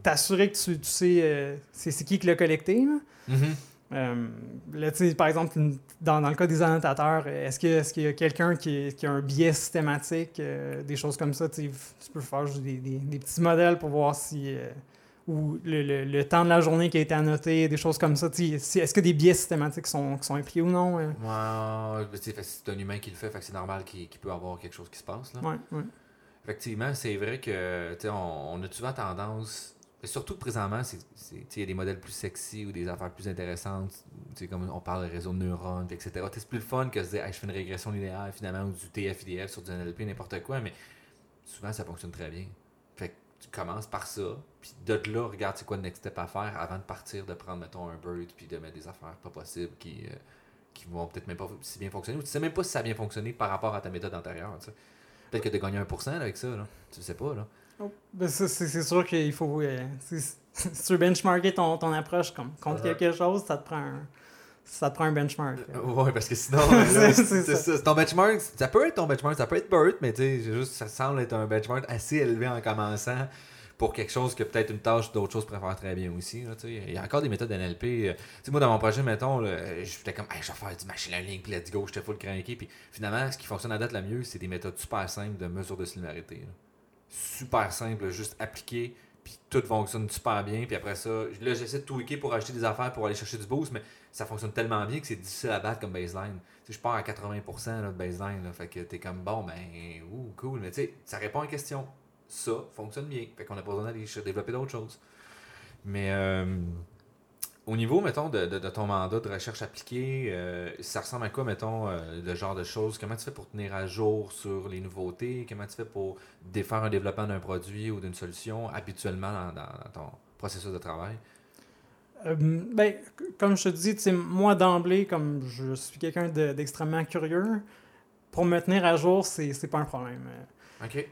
T'assurer que tu, tu sais euh, c'est qui qui l'a collecté. Là. Mhm. Euh, par exemple, dans, dans le cas des annotateurs, euh, est-ce qu'il y a quelqu'un qui, qui a un biais systématique, euh, des choses comme ça? Tu peux faire des, des- des petits modèles pour voir si. euh, ou le, le- le temps de la journée qui a été annoté, des choses comme ça. Est-ce que des biais systématiques sont, qui sont impliqués ou non? euh? Ouais, ben, c'est un humain qui le fait, c'est normal qu'il qu'il peut avoir quelque chose qui se passe, là. Ouais, ouais. Effectivement, c'est vrai que on, on a souvent tendance, surtout présentement, il y a des modèles plus sexy ou des affaires plus intéressantes, comme on parle de réseau de neurones, etc. C'est plus le fun que de se dire je fais une régression linéaire finalement ou du TF-IDF sur du NLP, n'importe quoi, mais souvent ça fonctionne très bien. Fait que tu commences par ça, puis de là, regarde c'est quoi le next step à faire avant de partir, de prendre, mettons, un bird, puis de mettre des affaires pas possibles qui, euh, qui vont peut-être même pas si bien fonctionner, ou tu sais même pas si ça a bien fonctionné par rapport à ta méthode antérieure. Peut-être que tu as gagné 1% là, avec ça, là. tu sais pas. Là. Oh, ben c'est sûr qu'il faut. Euh, si tu veux benchmarker ton, ton approche comme, contre quelque chose, ça te prend un, ça te prend un benchmark. Euh, oui, parce que sinon, c'est ton benchmark, ça peut être ton benchmark, ça peut être BERT, mais tu sais, juste, ça semble être un benchmark assez élevé en commençant pour quelque chose que peut-être une tâche d'autres choses pourrait faire très bien aussi. il y a encore des méthodes NLP. Euh, moi, dans mon projet, mettons, j'étais comme, je vais faire du machine learning, puis let's go, j'étais full cranky. Puis finalement, ce qui fonctionne à date le mieux, c'est des méthodes super simples de mesure de similarité. Super simple, juste appliquer puis tout fonctionne super bien. Puis après ça, là, j'essaie de tweaker pour acheter des affaires pour aller chercher du boost, mais ça fonctionne tellement bien que c'est difficile à battre comme baseline. Tu sais, je pars à 80% de baseline, là, fait que t'es comme bon, ben, ouh, cool, mais tu sais, ça répond à une question. Ça fonctionne bien, fait qu'on a pas besoin d'aller développer d'autres choses. Mais euh, au niveau, mettons, de, de, ton mandat de recherche appliquée, euh, ça ressemble à quoi, mettons, euh, le genre de choses? Comment tu fais pour tenir à jour sur les nouveautés? Comment tu fais pour défaire un développement d'un produit ou d'une solution habituellement dans, ton processus de travail? Ben, comme je te dis, moi d'emblée, comme je suis quelqu'un d'extrêmement curieux, pour me tenir à jour, c'est pas un problème. OK.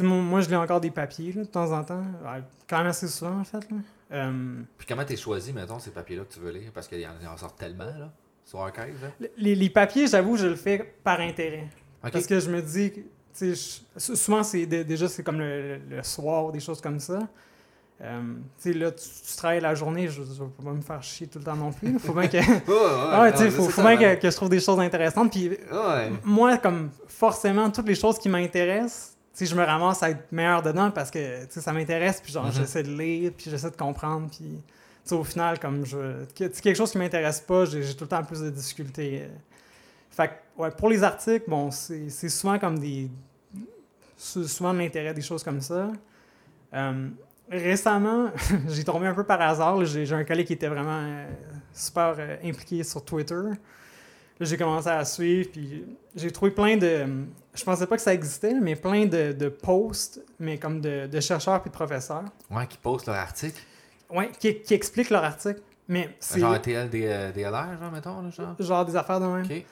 moi, je lis encore des papiers de temps en temps, quand même assez souvent en fait. Là. Euh, Puis comment tu choisi, mettons, ces papiers-là que tu veux lire? Parce qu'il y en, sort tellement, là, sur Archive. Les, les, papiers, j'avoue, je le fais par intérêt. Parce que je me dis, tu sais, souvent, c'est déjà, c'est comme le, soir ou des choses comme ça. Euh, tu sais, là, tu, travailles la journée, je ne vais pas me faire chier tout le temps non plus. Faut bien que, faut, bien que, je trouve des choses intéressantes. Puis moi, comme forcément, toutes les choses qui m'intéressent, si je me ramasse à être meilleur dedans parce que ça m'intéresse, puis genre, mhm. j'essaie de lire, puis j'essaie de comprendre, puis au final, comme je. quelque chose qui m'intéresse pas, j'ai tout le temps plus de difficultés. Fait ouais, pour les articles, bon, c'est souvent comme des. souvent de l'intérêt, des choses comme ça. Euh, récemment, j'ai tombé un peu par hasard. J'ai un collègue qui était vraiment euh, super euh, impliqué sur Twitter j'ai commencé à suivre, puis j'ai trouvé plein de. Je pensais pas que ça existait, mais plein de, de posts, mais comme de, de, chercheurs puis de professeurs. Ouais, qui postent leur article. Ouais, qui, qui expliquent leur article. Mais c'est. Genre TL, DLR, genre, mettons, genre. Genre des affaires de même.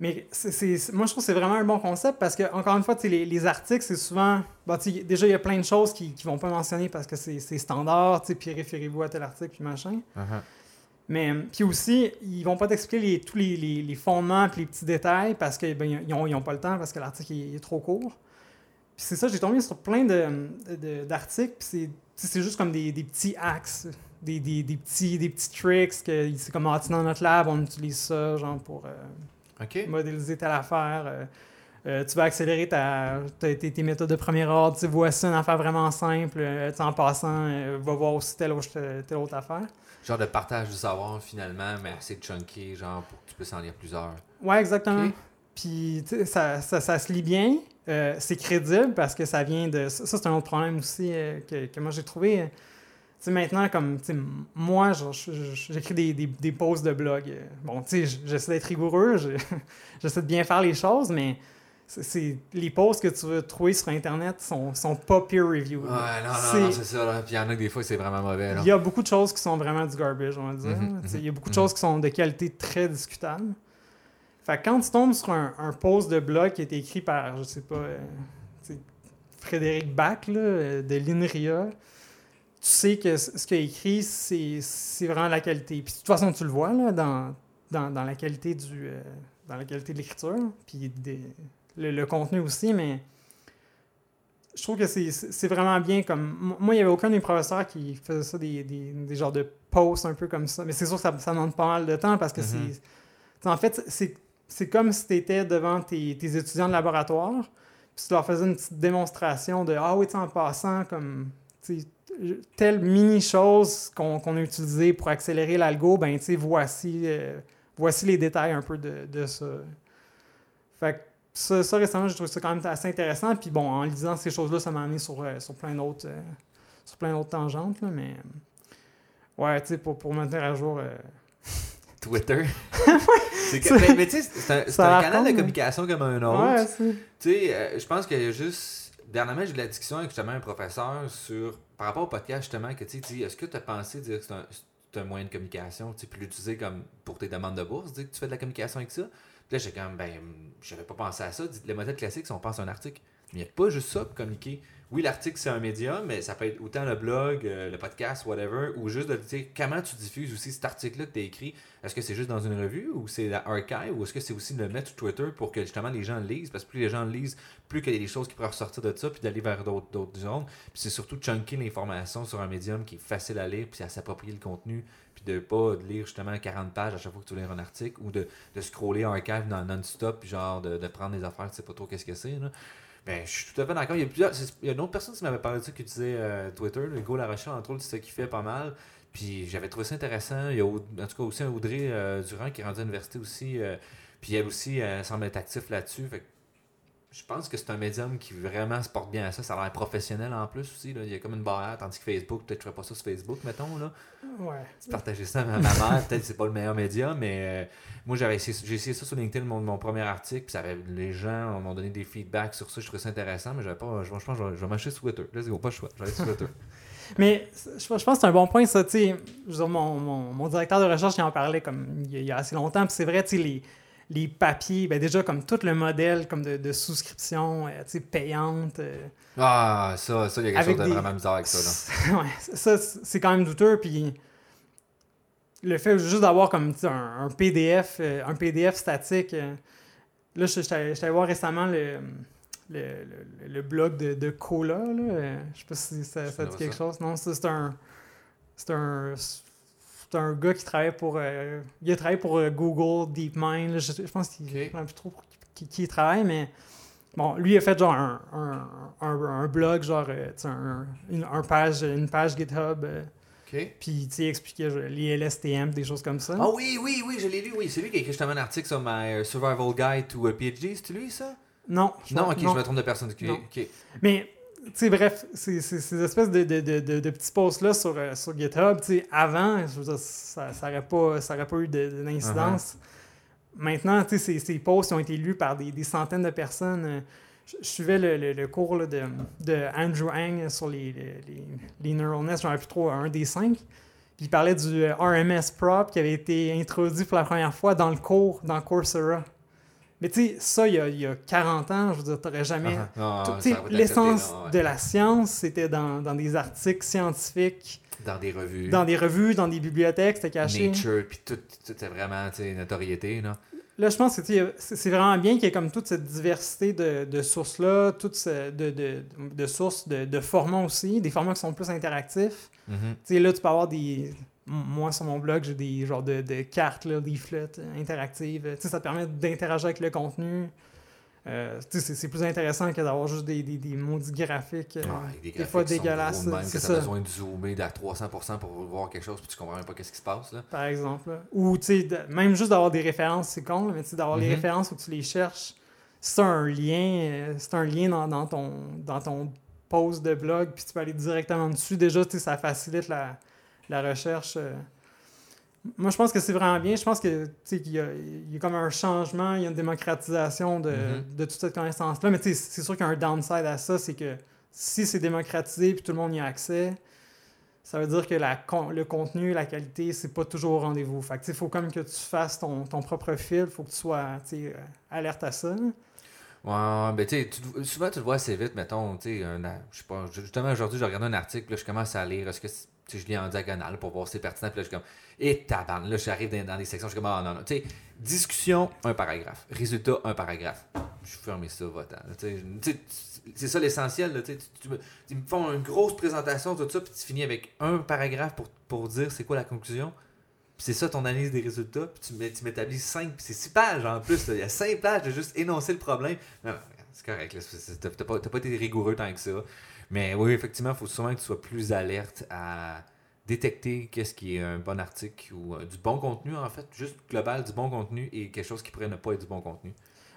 Mais c'est, moi, je trouve que c'est vraiment un bon concept parce que, encore une fois, les, les articles, c'est souvent. Bah, déjà, il y a plein de choses qui ne vont pas mentionner parce que c'est, standard, puis référez-vous à tel article, puis machin. Uh-huh. Mais puis aussi, ils vont pas t'expliquer tous les, les, fondements et les petits détails parce qu'ils ben, n'ont pas le temps, parce que l'article est, trop court. Puis c'est ça, j'ai tombé sur plein d'articles, de, puis c'est juste comme des, des petits axes, des, des, des, petits, des petits tricks, que c'est comme ah, dans notre lab, on utilise ça, genre pour euh, modéliser telle affaire. Euh, euh, tu vas accélérer ta, tes, méthodes de premier ordre. Voici une affaire vraiment simple. en passant, va voir aussi telle, telle autre affaire. Genre de partage du savoir finalement, mais assez chunky, genre pour que tu puisses en lire plusieurs. Ouais, exactement. Puis ça, ça, ça, se lit bien. Euh, c'est crédible parce que ça vient de. Ça, c'est un autre problème aussi euh, que, que, moi j'ai trouvé. Sais maintenant, comme moi, j'écris des, des, des, posts de blog. Bon, tu sais, j'essaie d'être rigoureux, j'essaie de bien faire les choses, mais c'est les posts que tu veux trouver sur Internet sont, sont pas peer-reviewed. Ouais, non, non, c'est ça. Là. Puis il y en a que des fois, c'est vraiment mauvais. Il y a beaucoup de choses qui sont vraiment du garbage, on va dire. Mhm, il y a beaucoup de mhm. choses qui sont de qualité très discutable. Fait quand tu tombes sur un, un post de blog qui a été écrit par, je sais pas, euh, Frédéric Bach là, euh, de l'INRIA, tu sais que ce qu'il a écrit, c'est vraiment la qualité. Puis de toute façon, tu le vois là, dans, dans, dans la qualité du... Euh, dans la qualité de l'écriture, puis des, le, contenu aussi, mais je trouve que c'est vraiment bien comme. Moi, il n'y avait aucun des professeurs qui faisait ça, des, des, des genres de posts un peu comme ça. Mais c'est sûr que ça, ça demande pas mal de temps parce que c'est. Mm-hmm. En fait, c'est comme si tu étais devant tes, tes, étudiants de laboratoire, puis tu leur faisais une petite démonstration de Ah oui, en passant, comme. Telle mini-chose qu'on a utilisée pour accélérer l'algo, ben, voici, euh, voici les détails un peu de, de ça. Fait que ça, ça, récemment, j'ai trouvé ça quand même assez intéressant. Puis bon, en lisant ces choses-là, ça m'a amené sur, euh, sur plein d'autres euh, sur plein d'autres tangentes. Là, mais euh, ouais, tu sais, pour, pour maintenir à jour. Twitter. mais, mais tu sais, c'est un, canal de communication comme un autre. Ouais, tu sais, je pense qu'il y a juste. Dernièrement, j'ai eu de la discussion avec justement un professeur sur. Par rapport au podcast, justement, que tu sais, est-ce que tu as pensé dire que c'est un, moyen de communication, tu peux l'utiliser comme pour tes demandes de bourse, dire que tu fais de la communication avec ça? là, j'ai comme, ben, j'avais pas pensé à ça. Les modèles classiques, si on pense à un article, il n'y a pas juste ça pour communiquer. Oui, l'article, c'est un média, mais ça peut être autant le blog, euh, le podcast, whatever, ou juste de dire comment tu diffuses aussi cet article-là que tu as écrit? Est-ce que c'est juste dans une revue ou c'est la archive ou est-ce que c'est aussi de le mettre sur Twitter pour que justement les gens le lisent? Parce que plus les gens le lisent, plus qu'il y a des choses qui pourraient ressortir de ça puis d'aller vers d'autres zones. Puis c'est surtout chunker l'information sur un médium qui est facile à lire puis à s'approprier le contenu puis de pas lire justement 40 pages à chaque fois que tu lis un article ou de, de scroller archive non-stop puis genre de, de, prendre des affaires tu sais pas trop qu'est-ce que c'est. Ben, je suis tout à fait d'accord. Il y a, plusieurs, il y a une autre personne qui m'avait parlé de ça qui disait euh, Twitter, le Go La Rochelle, entre autres, c'est qui fait pas mal. Puis j'avais trouvé ça intéressant. Il y a en tout cas aussi un Audrey euh, Durand qui est rendu à l'université aussi. Euh, puis elle aussi, elle semble être actif là-dessus. Je pense que c'est un médium qui vraiment se porte bien à ça. Ça a l'air professionnel en plus aussi. Là. Il y a comme une barrière, tandis que Facebook, peut-être que je ferais pas ça sur Facebook, mettons. Là. Ouais. Tu partageais ça à ma mère, peut-être que c'est pas le meilleur média, mais euh, moi j'avais essayé, j'ai essayé ça sur LinkedIn, mon, mon premier article, puis ça avait, les gens m'ont donné des feedbacks sur ça, je trouvais ça intéressant, mais j'avais pas. Je, pense que je vais, je vais m'acheter sur Twitter. Let's go, pas le choix. Je aller sur Twitter. mais je, pense que c'est un bon point, ça. Tu sais, mon, mon, mon, directeur de recherche il en parlait comme il y a assez longtemps, puis c'est vrai, tu sais, les les papiers, ben déjà comme tout le modèle comme de, souscription euh, payante. Euh, ah, ça, ça, il y a quelque chose de vraiment bizarre avec ça. Là. ouais, ça, c'est quand même douteux. Puis le fait juste d'avoir comme un, un, PDF, euh, un PDF statique. là, je suis allé voir récemment le, le, le, blog de, de Cola. Là. Je sais pas si ça, ça dit quelque chose. Non, c'est un. C'est un c'est un gars qui travaille pour. Euh, il a travaillé pour euh, Google, DeepMind. je, pense qu'il okay. plus trop qui, qui, travaille, mais. Bon, lui a fait genre un, un, un, blog, genre euh, un, une, page, une page GitHub. Okay. Puis, tu sais, expliquait les LSTM, des choses comme ça. Ah oui, oui, oui, je l'ai lu, oui. C'est lui qui a écrit justement un article sur My Survival Guide to a PhD. C'est lui, ça? Non. Non, ok, je me trompe de personne. Okay. Mais sais, bref, ces espèces de, de, de, de petits posts-là sur, euh, sur GitHub, avant, je veux dire, ça n'aurait pas, ça pas eu d'incidence. Uh-huh. Maintenant, ces, ces posts ont été lus par des, des centaines de personnes. Je, suivais le, le, cours là, de, de Andrew Ang sur les, les, les neural nets, j'en ai plus trop un des cinq. Puis il parlait du euh, RMS prop qui avait été introduit pour la première fois dans le cours, dans Coursera. Mais tu sais, ça, il y, a, il y, a, 40 ans, je veux dire, t'aurais jamais. Ah, ah, l'essence de la science, c'était dans, dans, des articles scientifiques. Dans des revues. Dans des revues, dans des bibliothèques, c'était caché. Nature, puis tout, c'était vraiment notoriété, là. Là, je pense que c'est vraiment bien qu'il y ait comme toute cette diversité de, de sources-là, toute de, de, de, sources de, de formats aussi, des formats qui sont plus interactifs. Mm-hmm. Tu sais, là, tu peux avoir des moi, sur mon blog, j'ai des genres de, de cartes, là, des flottes interactives. ça te permet d'interagir avec le contenu. Euh, c'est plus intéressant que d'avoir juste des, des, des maudits graphiques, euh, ah, des, fois dégueulasses. Même que besoin de zoomer à 300% pour voir quelque chose puis tu comprends même pas ce qui se passe. Là. Par exemple. Ou même juste d'avoir des références, c'est con, mais d'avoir les mm-hmm. références où tu les cherches. C'est un lien, euh, c'est un lien dans, dans, ton, dans ton post de blog, puis tu peux aller directement dessus. Déjà, ça facilite la, la recherche. Euh, moi, je pense que c'est vraiment bien. Je pense que qu'il y, y a comme un changement, il y a une démocratisation de, mm-hmm. de toute cette connaissance-là. Mais c'est sûr qu'il y a un downside à ça, c'est que si c'est démocratisé et tout le monde y a accès, ça veut dire que la, le contenu, la qualité, c'est pas toujours au rendez-vous. Fait il faut comme que tu fasses ton, ton propre fil, il faut que tu sois euh, alerte à ça. Ouais, ben tu souvent tu le vois assez vite, mettons, tu sais, je sais pas, justement aujourd'hui, j'ai regardé un article, là, je commence à lire, est-ce que je lis en diagonale pour voir si c'est pertinent. Puis là, je suis comme, et tabarn. Là, j'arrive dans, dans, des sections, je suis comme, ah non, non. Tu sais, discussion, un paragraphe. Résultat, un paragraphe. Je ferme ça, votant. C'est ça l'essentiel. Tu, tu, me font une grosse présentation, tout ça, puis tu finis avec un paragraphe pour, pour dire c'est quoi la conclusion. Puis c'est ça ton analyse des résultats, puis tu m'établis cinq, c'est six pages en plus. Il y a cinq pages de juste énoncer le problème. Non, c'est correct. T'as pas, pas été rigoureux tant que ça. Mais oui, effectivement, il faut souvent que tu sois plus alerte à détecter qu'est-ce qui est un bon article ou euh, du bon contenu, en fait, juste global, du bon contenu et quelque chose qui pourrait ne pas être du bon contenu.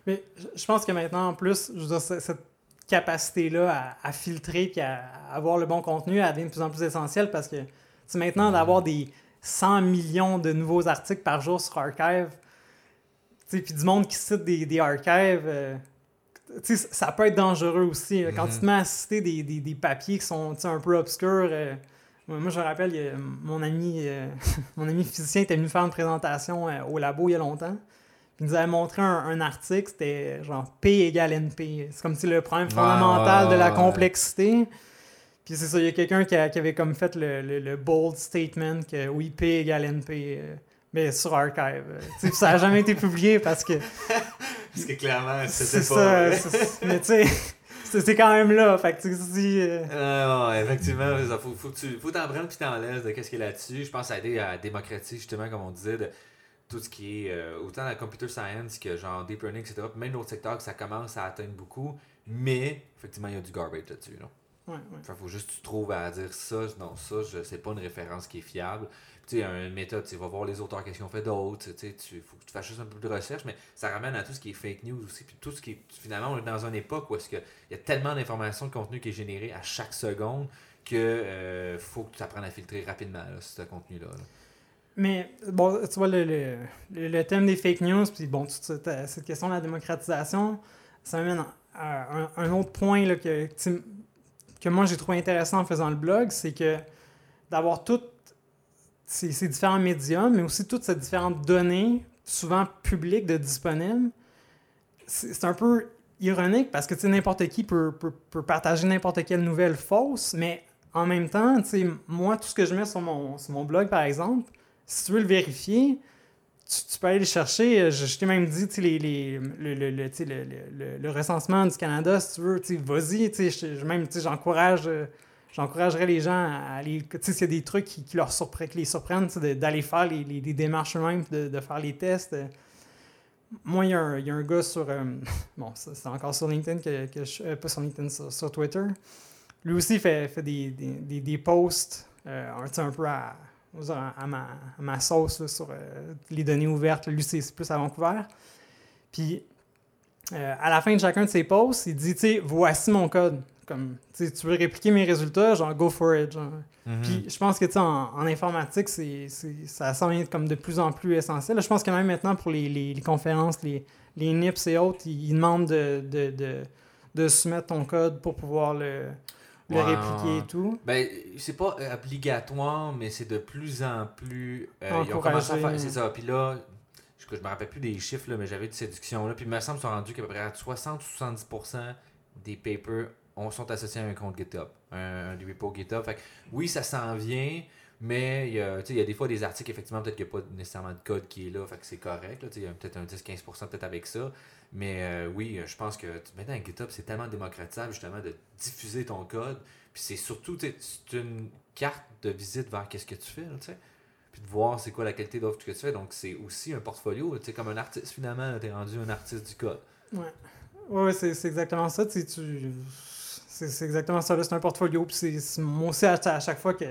Mais je pense que maintenant, en plus, je veux dire, cette capacité-là à, filtrer et à avoir le bon contenu, elle devient de plus en plus essentielle parce que c'est maintenant mm-hmm. d'avoir des 100 millions de nouveaux articles par jour sur Archive, puis du monde qui cite des, des archives. Euh, ça peut être dangereux aussi. Quand tu te mets à citer des, des, des papiers qui sont un peu obscurs. Euh, moi, je me rappelle, mon, ami, euh, mon ami physicien était venu faire une présentation euh, au labo il y a longtemps. Il nous avait montré un, article, c'était genre P égale NP. C'est comme si le problème fondamental de la complexité. Puis c'est ça, il y a quelqu'un qui, avait comme fait le, bold statement que oui, P égale NP, mais sur Archive. Euh, ça n'a jamais été publié parce que. parce que clairement, c'était pas. Ça, mais tu sais. C'est quand même là, fait que tu dis. Euh... effectivement, il faut, faut, faut t'en prendre puis t'en laisses de qu'est-ce qu'il y a là-dessus. Je pense que ça a aidé à démocratiser, justement, comme on disait, de tout ce qui est euh, autant la computer science que genre deep learning, etc. Même d'autres secteurs que ça commence à atteindre beaucoup, mais effectivement, il y a du garbage là-dessus. Là. Ouais, ouais. faut juste que tu trouves à dire ça, non, ça, c'est pas une référence qui est fiable. Tu sais, une méthode, tu vas voir les auteurs, qu'est-ce qu'ils ont fait d'autres, tu sais, tu faut que tu fasses juste un peu de recherche, mais ça ramène à tout ce qui est fake news aussi, puis tout ce qui est, finalement, on est dans une époque où est-ce qu'il y a tellement d'informations, de contenu qui est généré à chaque seconde que euh, faut que tu apprennes à filtrer rapidement ce contenu-là. Mais bon, tu vois, le, le, thème des fake news, puis bon, cette, question de la démocratisation, ça m'amène à un, autre point là, que, que moi j'ai trouvé intéressant en faisant le blog, c'est que d'avoir toutes ces, différents médiums, mais aussi toutes ces différentes données, souvent publiques, de disponibles, c'est un peu ironique parce que n'importe qui peut, peut, partager n'importe quelle nouvelle fausse, mais en même temps, moi, tout ce que je mets sur mon, sur mon blog, par exemple, si tu veux le vérifier, tu, peux aller le chercher. Je, t'ai même dit les, les, le, le, le, le, recensement du Canada, si tu veux, vas-y. Même j'encourage j'encouragerais les gens à aller. S'il y a des trucs qui, leur les surprennent, d'aller faire les, les, démarches eux-mêmes, de, de, faire les tests. Moi, il y, a un, y a un gars sur. Euh, bon, c'est encore sur LinkedIn, que, que je, euh, pas sur LinkedIn, sur, Twitter. Lui aussi fait, fait des, des, des, posts euh, un, peu à, à, ma, sauce sur les données ouvertes. Lui, c'est plus à Vancouver. Puis, à la fin de chacun de ses posts, il dit, tu sais, voici mon code. Comme, tu veux répliquer mes résultats, genre, go for it. Genre. Mhm. Puis je pense que, tu en, en, informatique, c'est, ça semble comme de plus en plus essentiel. je pense que même maintenant, pour les, les, conférences, les, les NIPS et autres, ils, demandent de, de, de, de, soumettre ton code pour pouvoir le, le répliquer et tout. Ben, c'est pas obligatoire, mais c'est de plus en plus. Euh, ils ont commencé à faire. C'est ça. Puis là, je, je me rappelle plus des chiffres, là, mais j'avais de cette discussion-là. Puis il me semble qu'ils sont rendus qu'à peu près à 60 ou 70% des papers on sont associés à un compte GitHub, un, un repo GitHub. Fait oui, ça s'en vient, mais il y, a, des fois des articles, effectivement, peut-être qu'il n'y a pas nécessairement de code qui est là, fait que c'est correct. il y a peut-être un 10-15% peut-être avec ça. Mais euh, oui, je pense que maintenant GitHub, c'est tellement démocratisable justement de diffuser ton code. Puis c'est surtout, une carte de visite vers qu'est-ce que tu fais, sais puis de voir c'est quoi la qualité d'offre que tu fais. Donc c'est aussi un portfolio, tu sais, comme un artiste finalement, tu es rendu un artiste du code. Ouais. Ouais, c'est exactement ça. Tu, c'est exactement ça. C'est un portfolio. Puis c'est moi aussi, à, chaque fois que.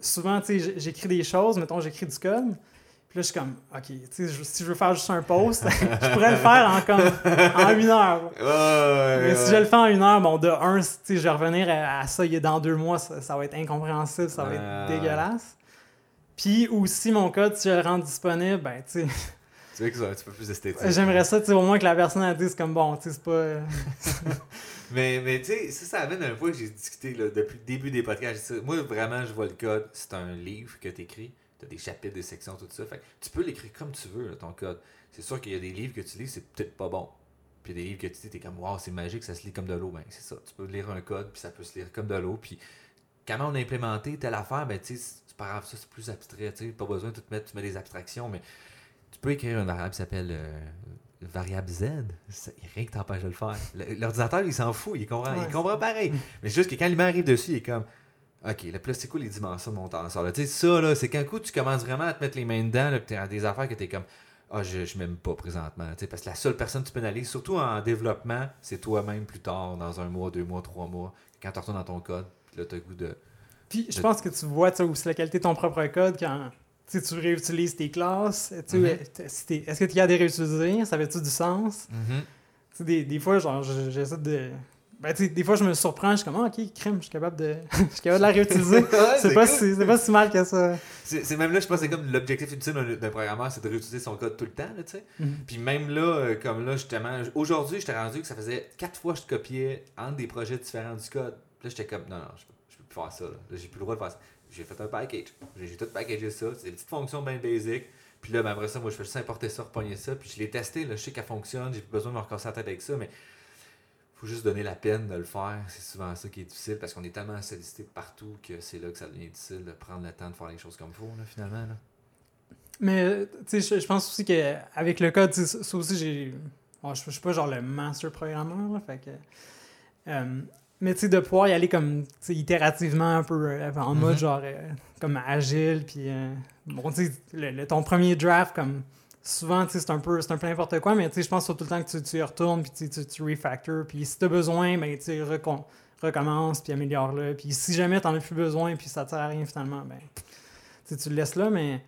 Souvent, tu sais, j'écris des choses, mettons, j'écris du code. Puis là, je suis comme, OK, tu sais, si je veux faire juste un post, je pourrais le faire en, comme, en une heure. Mais si je le fais en une heure, bon, de un, je vais revenir à, ça dans deux mois, ça, va être incompréhensible, ça va être dégueulasse. Puis aussi, mon code, si je le rends disponible, ben, tu sais. Tu veux que ça un petit peu plus esthétique. J'aimerais ça, tu sais, au moins que la personne dit, c'est comme bon, tu sais, c'est pas. Mais, mais tu sais, ça, ça amène un point que j'ai discuté là, depuis le début des podcasts. Moi, vraiment, je vois le code. C'est un livre que tu écris. Tu as des chapitres, des sections, tout ça. Fait tu peux l'écrire comme tu veux, ton code. C'est sûr qu'il y a des livres que tu lis, c'est peut-être pas bon. Puis il y a des livres que tu lis, t'es comme, waouh, c'est magique, ça se lit comme de l'eau. Ben, c'est ça. Tu peux lire un code, puis ça peut se lire comme de l'eau. Puis comment on a implémenté telle affaire, ben, tu sais, c'est pas grave, ça, c'est plus abstrait. Tu pas besoin de tout mettre, tu mets des abstractions, mais peux écrire une variable qui s'appelle euh, variable Z, il rien que t'empêche de le faire. L'ordinateur, il s'en fout, il comprend, il comprend pareil. Mais juste que quand il m'arrive dessus, il est comme OK, là, plus c'est quoi les dimensions de mon tenseur? Tu sais, ça, là, c'est qu'un coup, tu commences vraiment à te mettre les mains dedans, là, tu as des affaires que tu es comme Ah, je, je m'aime pas présentement. Tu sais, parce que la seule personne que tu peux analyser, surtout en développement, c'est toi-même plus tard, dans un mois, deux mois, trois mois, quand tu retournes dans ton code, puis là, tu as le goût de. Puis je pense que tu vois aussi la qualité de ton propre code quand si tu réutilises tes classes, mhm. est-ce que tu as des réutiliser? Ça fait-tu du sens? Mhm. des, des, fois, genre, j'essaie de. Ben, des fois, je me surprends, je suis comme, ah, ok, crème, je suis capable de, je suis capable de la réutiliser. c'est pas, si, pas si mal que ça. C'est même là, je pense que c'est comme l'objectif ultime d'un programmeur, c'est de réutiliser son code tout le temps, tu sais. Mhm. Puis même là, euh, comme là, justement, aujourd'hui, j'étais rendu que ça faisait quatre fois que je copiais entre des projets différents du code. Là, j'étais comme, non, non, je peux, je peux plus faire ça. Là, j'ai plus le droit de faire ça j'ai fait un package. J'ai tout packagé ça. C'est des petites fonctions bien basiques. Puis là, ben, après ça, moi, je fais juste importer ça, repogner ça. Puis je l'ai testé, là, je sais qu'elle fonctionne, j'ai plus besoin de me recasser la tête avec ça, mais faut juste donner la peine de le faire. C'est souvent ça qui est difficile parce qu'on est tellement sollicité partout que c'est là que ça devient difficile de prendre le temps de faire les choses comme il faut, là, finalement. Là. Mais, tu sais, je, pense aussi qu'avec le code, ça aussi, j'ai. je, je suis pas genre le master programmeur, là, fait que. euh, mais tu sais, de pouvoir y aller comme, tu itérativement un peu euh, en mode Mhm. genre, euh, comme agile, puis euh, bon, tu sais, ton premier draft, comme, souvent, tu sais, c'est un peu, c'est un peu n'importe quoi, mais tu sais, je pense que tout le temps que tu, tu y retournes, puis tu, tu, tu refactors, puis si t'as besoin, ben, tu sais, recon- recommence, puis améliore-le, puis si jamais t'en as plus besoin, puis ça te sert à rien finalement, ben, tu tu le laisses là, mais...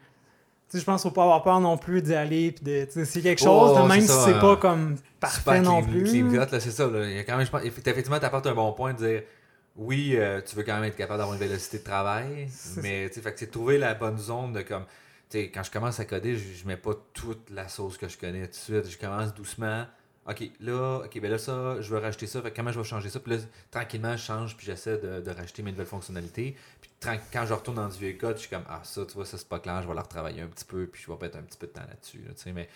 Je pense qu'il faut pas avoir peur non plus d'y aller, puis de, c'est quelque chose, Oh, là, même si c'est euh, pas comme parfait non clean- plus. clean cut, là, c'est ça. Là. Il y a quand même, je pense, effectivement, tu apportes un bon point de dire oui, euh, tu veux quand même être capable d'avoir une vélocité de travail, C'est mais tu sais, trouver la bonne zone de comme. Tu sais, quand je commence à coder, je, je mets pas toute la sauce que je connais tout de suite. Je commence doucement. Ok, là, ok, ben là, ça, je veux rajouter ça. Fait comment je vais changer ça? Puis là, tranquillement, je change, puis j'essaie de, de rajouter mes nouvelles fonctionnalités. Puis quand je retourne dans du vieux code, je suis comme, ah, ça, tu vois, ça, c'est pas clair, je vais la retravailler un petit peu, puis je vais mettre un petit peu de temps là-dessus. là, tu sais, mais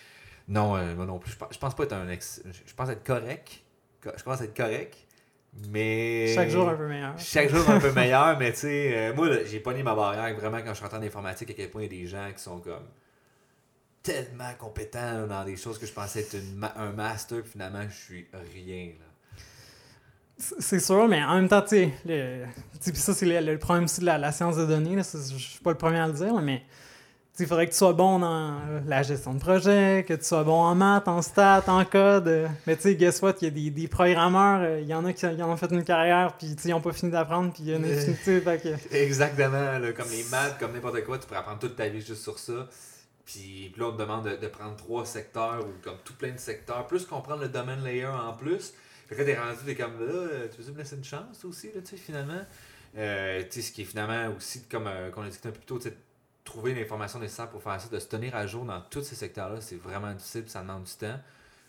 non, euh, moi non plus. Je pense, je pense pas être un ex. Je pense être correct. Co- Je pense être correct. Mais. Chaque jour un peu meilleur. Chaque jour un peu meilleur, mais tu sais, euh, moi, j'ai pogné ma barrière vraiment quand je suis en informatique, à quel point il y a des gens qui sont comme tellement compétents dans des choses que je pensais être une ma- un master, puis finalement, je suis rien. Là. C'est sûr, mais en même temps, tu sais, ça, c'est le, le problème aussi de la, la science de données. Je suis pas le premier à le dire, là, mais il faudrait que tu sois bon dans euh, la gestion de projet, que tu sois bon en maths, en stats, en code. euh, mais tu sais, guess what, il y a des, des programmeurs, euh, il y en a qui en ont fait une carrière, puis ils ont pas fini d'apprendre, puis il y en a que- Exactement, là, comme les maths, comme n'importe quoi, tu pourrais apprendre toute ta vie juste sur ça. Puis, là, on te demande de, prendre trois secteurs ou comme tout plein de secteurs, plus comprendre le domaine layer en plus. Fait que t'es rendu, t'es comme là, euh, tu veux me laisser une chance aussi, là, tu sais, finalement? Euh, tu sais, ce qui est finalement aussi, comme euh, qu'on a discuté un peu plus tôt, tu sais, trouver l'information nécessaire pour faire ça, de se tenir à jour dans tous ces secteurs-là, c'est vraiment difficile, ça demande du temps.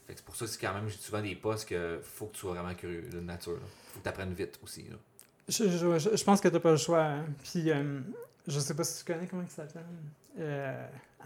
Fait que c'est pour ça que c'est quand même, j'ai souvent des postes que faut que tu sois vraiment curieux de nature. là. Faut que tu apprennes vite aussi. Là. Je, je, pense que t'as pas le choix. hein. Puis, euh, je sais pas si tu connais comment il s'appelle.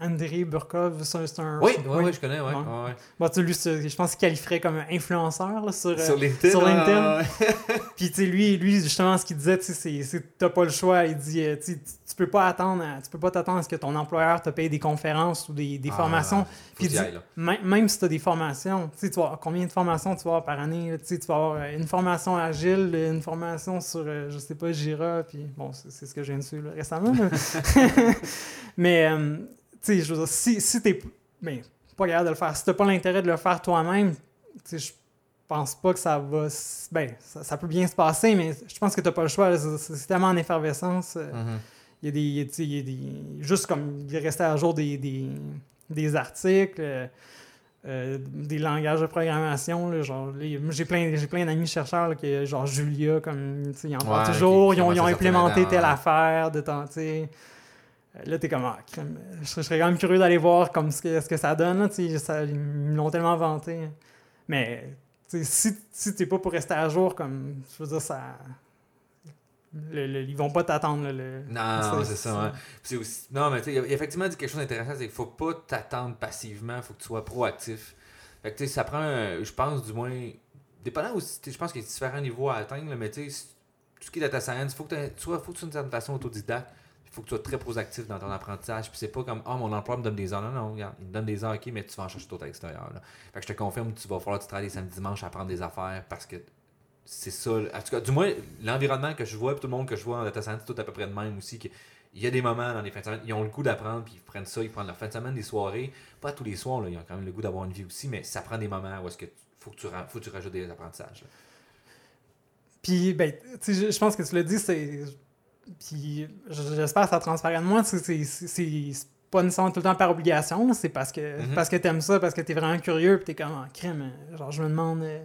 Andrei Burkov, c'est un-. Oui, oui, oui, je connais, ouais. Ouais. ouais, ouais. Bon, tu sais, lui, je pense qu'il qualifierait comme un influenceur là, sur, euh, Sur LinkedIn. sur LinkedIn. ah, ouais. Puis, tu sais, lui, lui, justement, ce qu'il disait, tu sais, t'as pas le choix. Il dit, euh, tu tu peux pas attendre, à- tu peux pas t'attendre à ce que ton employeur te paye des conférences ou des, des Ah, formations. Puis tu dit-. Même, si tu as des formations, tu sais, tu avoir- combien de formations tu vas avoir par année? Tu sais, tu vas avoir euh, une formation agile, une formation sur, je sais pas, Jira, puis bon, c'est ce que viens de suivre récemment. Mais, euh, tu sais, je veux dire, si, si t'es ben, pas capable de le faire, si t'as pas l'intérêt de le faire toi-même, tu sais, je pense pas que ça va... Ben, ça, ça peut bien se passer, mais je pense que t'as pas le choix. C'est tellement en effervescence. euh, Mhm. il y a des, il y a, des- juste comme il restait à jour des, des, des articles, euh, euh, des langages de programmation. là, genre, j'ai plein, j'ai plein d'amis chercheurs, là, que, genre Julia, comme, ils en parlent toujours, ils, ont, ils ont implémenté telle affaire de temps, tu sais. Là, t'es comme, ah, crème, je serais, quand même curieux d'aller voir comme ce que, ce que ça donne. Là, ça, ils me l'ont tellement vanté. Mais si, si t'es pas pour rester à jour, comme, je veux dire, ça. le- le- ils vont pas t'attendre. le- Non, c'est- ça. hein. C'est aussi... Non, mais tu sais, effectivement dit quelque chose d'intéressant, c'est qu'il faut pas t'attendre passivement, il faut que tu sois proactif. Fait que tu sais, ça prend, un- je pense, du moins, dépendant aussi, je pense qu'il y a différents niveaux à atteindre, là, mais tu sais, tout ce qui est data science, faut que tu sois, faut que tu sois d'une certaine façon autodidacte, faut que tu sois très proactif dans ton apprentissage, puis c'est pas comme, ah, mon employeur me donne des heures, non, non, regarde, il me donne des heures, ok, mais tu vas en chercher d'autres à l'extérieur. Fait que je te confirme, tu vas falloir que tu samedis, dimanches à apprendre des affaires, parce que c'est ça. En tout cas, du moins, l'environnement que je vois, puis tout le monde que je vois en data science, tout à peu près de même aussi. que il y a des moments dans les fins de semaine, ils ont le goût d'apprendre, puis ils prennent ça, ils prennent leur fin de semaine, des soirées. Pas tous les soirs, là, ils ont quand même le goût d'avoir une vie aussi, mais ça prend des moments où est-ce que faut que tu, rajoutes des apprentissages. Puis, ben, je pense que tu l'as dit, c'est. Puis, j'espère que ça transparaît de moi. C'est pas nécessairement tout le temps par obligation, là, c'est parce que, Mhm. parce que t'aimes ça, parce que t'es vraiment curieux, puis t'es comme en crème. euh, Genre, je me demande euh,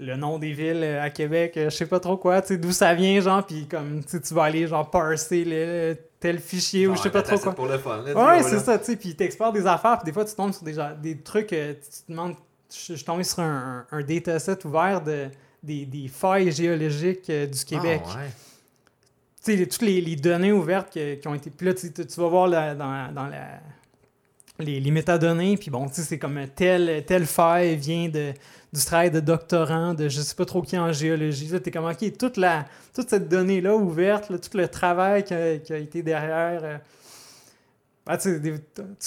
le nom des villes euh, à Québec, euh, je sais pas trop quoi, tu sais, d'où ça vient, genre, puis comme, tu vas aller, genre, parser le, tel fichier ou je sais Genre, pas trop quoi. pour le fun. let's Ouais, c'est là. ça, tu sais, puis t'explores des affaires, puis des fois, tu tombes sur des, gens- des trucs, tu te demandes, je suis tombé sur un, un, un dataset ouvert de, des, des failles géologiques du Québec. Ah, ouais. Tu sais, les- toutes les, les données ouvertes que- qui ont été. Puis là, tu, vas voir la- dans, dans la. les, les métadonnées, puis bon, tu sais, c'est comme tel, tel faille vient de, du travail de doctorant, de je sais pas trop qui en géologie. Là, t'es comme, OK, toute, la, toute cette donnée-là ouverte, tout le travail qui a, qui a été derrière. euh, ah, tu,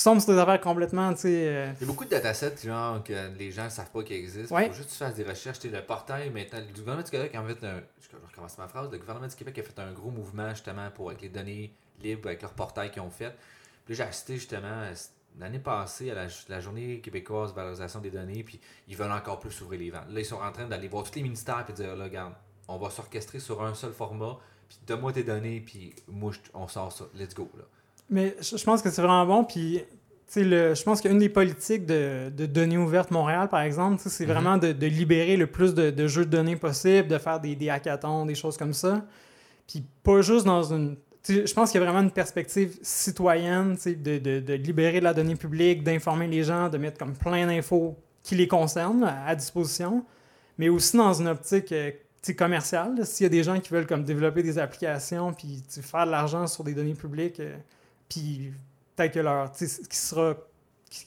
tombes sur des affaires complètement, tu euh, Il y a beaucoup de datasets genre, que les gens ne savent pas qu'ils existent. Il Ouais. faut juste que tu fasses des recherches. Le portail, maintenant, le gouvernement du Québec, en fait, un, je recommence ma phrase, le gouvernement du Québec a fait un gros mouvement justement pour avec les données libres, avec leur portail qu'ils ont fait. Puis j'ai assisté justement l'année passée à la, journée québécoise de valorisation des données, puis ils veulent encore plus ouvrir les ventes. Là, ils sont en train d'aller voir tous les ministères et dire, là, regarde, on va s'orchestrer sur un seul format, puis donne-moi tes données, puis moi, on sort ça. Let's go, là. Mais je pense que c'est vraiment bon. Puis, le- je pense qu'une des politiques de, de données ouvertes Montréal, par exemple, c'est Mhm. vraiment de, de libérer le plus de, de jeux de données possible, de faire des, des hackathons, des choses comme ça. Puis, pas juste dans une. Je pense qu'il y a vraiment une perspective citoyenne, de, de, de libérer de la donnée publique, d'informer les gens, de mettre comme plein d'infos qui les concernent à, à disposition, mais aussi dans une optique euh, commerciale. S'il y a des gens qui veulent comme développer des applications puis faire de l'argent sur des données publiques, euh, puis peut-être que leur, ce qui sera,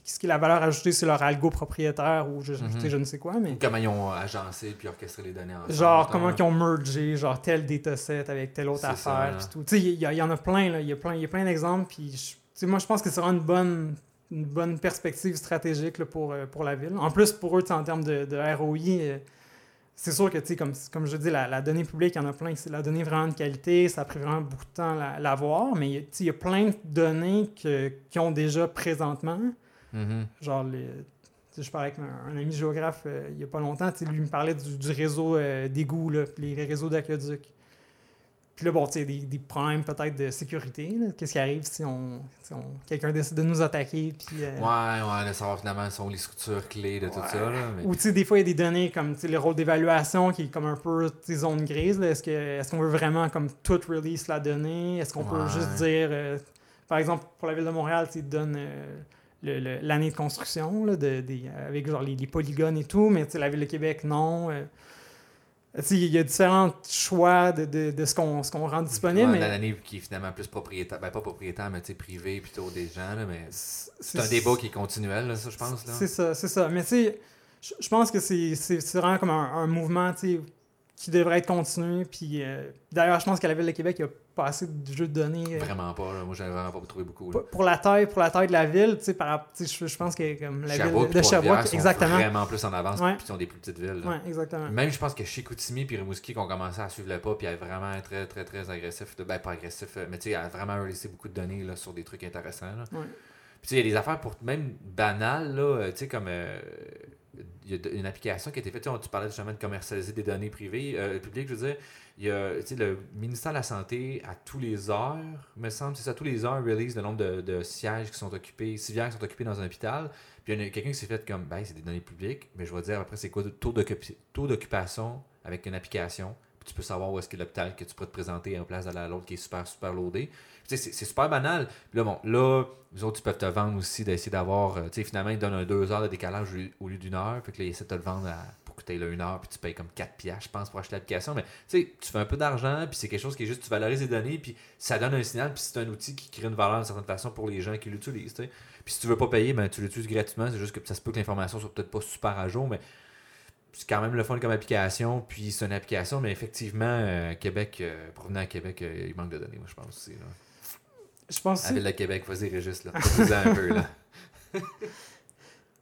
ce qui est la valeur ajoutée, c'est leur algo propriétaire ou je, sais, je ne sais quoi, mais Ou comment ils ont agencé puis orchestré les données ensemble. genre comment ils ont mergé genre tel dataset avec telle autre ça, affaire puis tout. Tu sais, il y, y en a plein là, il y a plein, il y a plein d'exemples puis je- tu sais, moi je pense que c'est vraiment une bonne une bonne perspective stratégique là, pour, euh, pour la ville. En plus, pour eux, tu sais, en termes de, de ROI, euh, c'est sûr que, tu sais, comme, comme je dis, la, la donnée publique, il y en a plein. C'est la donnée vraiment de qualité. Ça a pris vraiment beaucoup de temps à la- l'avoir. Mais, il y a plein de données que- qui ont déjà présentement. Mhm. Genre, les, je parlais avec un, un ami géographe euh, il n'y a pas longtemps. Lui il me parlait du, du réseau euh, d'égouts, les, les réseaux d'aqueduc. Puis là, bon, tu sais, des, des problèmes peut-être de sécurité. Qu'est-ce qui arrive si on, si on- quelqu'un décide de nous attaquer? Puis, euh, Ouais, ouais, de savoir finalement sont les structures clés de tout ça. Là, mais... Ou tu sais, des fois, il y a des données comme tu sais, le rôle d'évaluation qui est comme un peu zone grise. Est-ce qu'on veut vraiment comme tout release la donnée? Est-ce qu'on peut juste dire, euh, par exemple, pour la ville de Montréal, tu donnent euh, l'année de construction là, de, des- avec genre les, les polygones et tout, mais tu sais, la ville de Québec, non. Il y a différents choix de, de- de ce qu'on qu'on rend disponible. Ouais, mais L'année qui est finalement plus propriétaire, ben pas propriétaire, mais privé plutôt des gens, là, mais c'est un débat qui est continuel, là, ça, je pense. C'est ça, c'est ça. Mais tu sais, je pense que c'est vraiment comme un, un mouvement, tu sais, qui devrait être continué. Puis euh, d'ailleurs, je pense qu'à la Ville de Québec, il n'y a pas assez de jeux de données. euh, Vraiment pas, là. moi j'en ai vraiment pas trouvé beaucoup. Là. pour- la taille, pour la taille de la ville, tu sais, par rap- tu sais, je, je pense que comme la Sherbrooke ville de Sherbrooke, sont exactement. vraiment plus en avance, Ouais. puis ils sont des plus petites villes. là. Ouais, exactement. Même je pense que chez Koutimi puis Rimouski qui ont commencé à suivre le pas puis à être vraiment très très très agressif, ben pas agressif, euh, mais tu sais, à vraiment laisser beaucoup de données là, sur des trucs intéressants. Là. Ouais. Puis tu sais, il y a des affaires pour même banales, là, tu sais, comme euh, il y a une application qui a été faite, tu parlais justement de commercialiser des données privées, euh, publiques, je veux dire, il y a, le ministère de la Santé, à tous les heures, me semble, c'est ça, tous les heures, release le nombre de, sièges qui sont occupés, civières qui sont occupés dans un hôpital. Puis il y a quelqu'un qui s'est fait comme, ben, c'est des données publiques, mais je vais dire après, c'est quoi le taux d'occupation avec une application? Puis tu peux savoir où est-ce que l'hôpital que tu pourrais te présenter en place de la- l'autre qui est super, super loadé. Puis c'est super banal. Puis là, bon, là, les autres, ils peuvent te vendre aussi d'essayer d'avoir. euh, tu sais, finalement, ils donnent un 2 heures de décalage au lieu- d'une heure. Fait que là, ils essaient de te le vendre à- pour tu aies une heure, puis tu payes comme 4 piastres, je pense, pour acheter l'application. Mais tu sais, tu fais un peu d'argent, puis c'est quelque chose qui est juste, tu valorises les données, puis ça donne un signal, puis c'est un outil qui crée une valeur d'une certaine façon pour les gens qui l'utilisent. Puis si tu veux pas payer, ben, tu l'utilises gratuitement. C'est juste que ça se peut que l'information soit peut-être pas super à jour, mais c'est quand même le fun comme application. Puis c'est une application, mais effectivement, euh, Québec, euh, venir à Québec, euh, il manque de données, moi, je pense aussi. Là. Je pense La aussi. ville de Québec, vas-y, Régis, là. Un peu, là.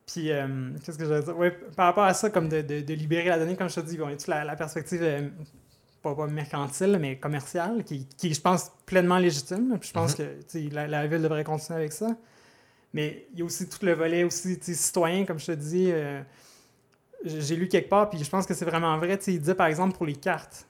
Puis, euh, qu'est-ce que j'allais dire? Ouais, par rapport à ça, comme de, de- de libérer la donnée, comme je te dis, bon, il y a toute la, la perspective, pas, pas mercantile, mais commerciale, qui, qui est, je pense, pleinement légitime. Puis je pense Mhm. que la, la ville devrait continuer avec ça. Mais il y a aussi tout le volet aussi citoyen, comme je te dis. J'ai lu quelque part, puis je pense que c'est vraiment vrai. Il disait, par exemple, pour les cartes.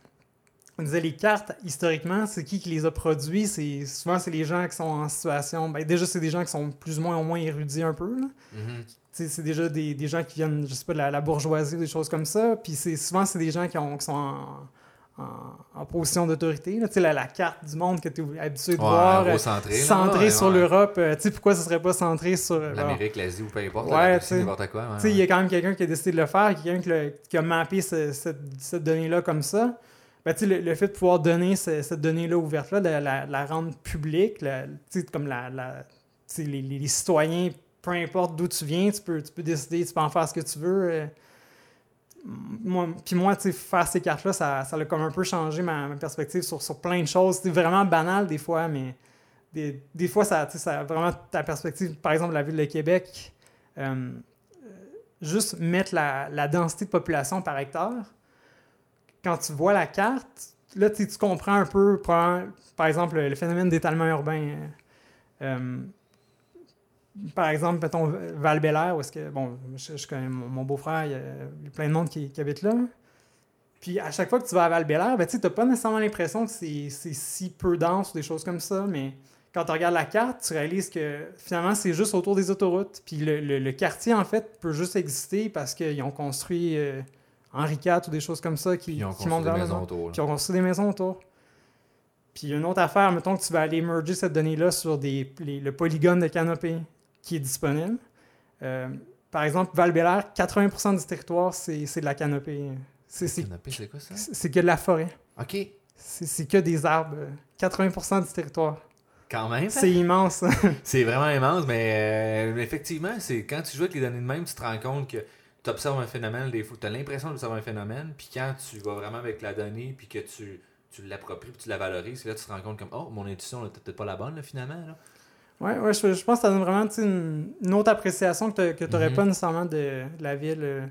On disait les cartes, historiquement, c'est qui qui les a produits? C'est, souvent, c'est les gens qui sont en situation... Ben, déjà, c'est des gens qui sont plus ou moins, au moins érudits un peu. Là. Mhm. Sais, c'est déjà des, des gens qui viennent, je sais pas, de la, la bourgeoisie ou des choses comme ça. Puis c'est, souvent, c'est des gens qui, ont, qui sont en, en, en position d'autorité. là. Tu sais, la, la carte du monde que tu es habitué de Ouais, voir, euh, recentré, là, centrée ouais, sur ouais. l'Europe. euh, tu sais, pourquoi ce serait pas centré sur... euh, L'Amérique, l'Asie ou peu importe, n'importe quoi. il y a quand même quelqu'un qui a décidé de le faire, quelqu'un qui, a mappé ce- cette, cette donnée-là comme ça. Ben, le, le fait de pouvoir donner ce- cette donnée-là ouverte-là, de la, la rendre publique, la- tu sais, comme la, les citoyens peu importe d'où tu viens, tu peux, tu peux décider, tu peux en faire ce que tu veux. euh. Puis moi, tu faire ces cartes-là, ça, ça a comme un peu changé ma, perspective sur, sur plein de choses. C'est vraiment banal des fois, mais des, des fois, ça, ça vraiment ta perspective. Par exemple, la ville de Québec, euh, juste mettre la, la densité de population par hectare, quand tu vois la carte, là, tu comprends un peu, par, exemple, le, le phénomène d'étalement urbain. euh, euh, par exemple, mettons val où est-ce que, bon, je, je connais mon, mon beau-frère, il y, a, il y a plein de monde qui, qui habite là. Puis à chaque fois que tu vas à val ben, tu t'as pas nécessairement l'impression que c'est si peu dense ou des choses comme ça, mais quand tu regardes la carte, tu réalises que finalement, c'est juste autour des autoroutes. Puis le, le- le quartier, en fait, peut juste exister parce qu'ils ont construit euh, Henri IV ou des choses comme ça qui, Ils ont montent vers le nord. Puis on construit des maisons autour. Puis une autre affaire, mettons que tu vas aller merger cette donnée-là sur des, les- le polygone de canopée qui est disponible. Euh, par exemple, val 80% du territoire, c'est de la canopée. C'est c'est- Canopée, c'est quoi ça? c'est que de la forêt. Ok, C'est que des arbres. 80% du territoire. quand même. C'est immense. hein. C'est vraiment immense, mais euh, effectivement, c'est quand tu joues avec les données de même, tu te rends compte que tu observes un phénomène, des fois, tu as l'impression d'observer un phénomène, puis quand tu vas vraiment avec la donnée, puis que tu, tu l'appropries, puis tu la valorises, là tu te rends compte comme, oh, mon intuition, t'es peut-être pas la bonne, là, finalement. Là. Ouais, ouais, je, je pense que ça donne vraiment une, une autre appréciation que tu n'aurais Mhm. pas nécessairement de, de la ville. euh.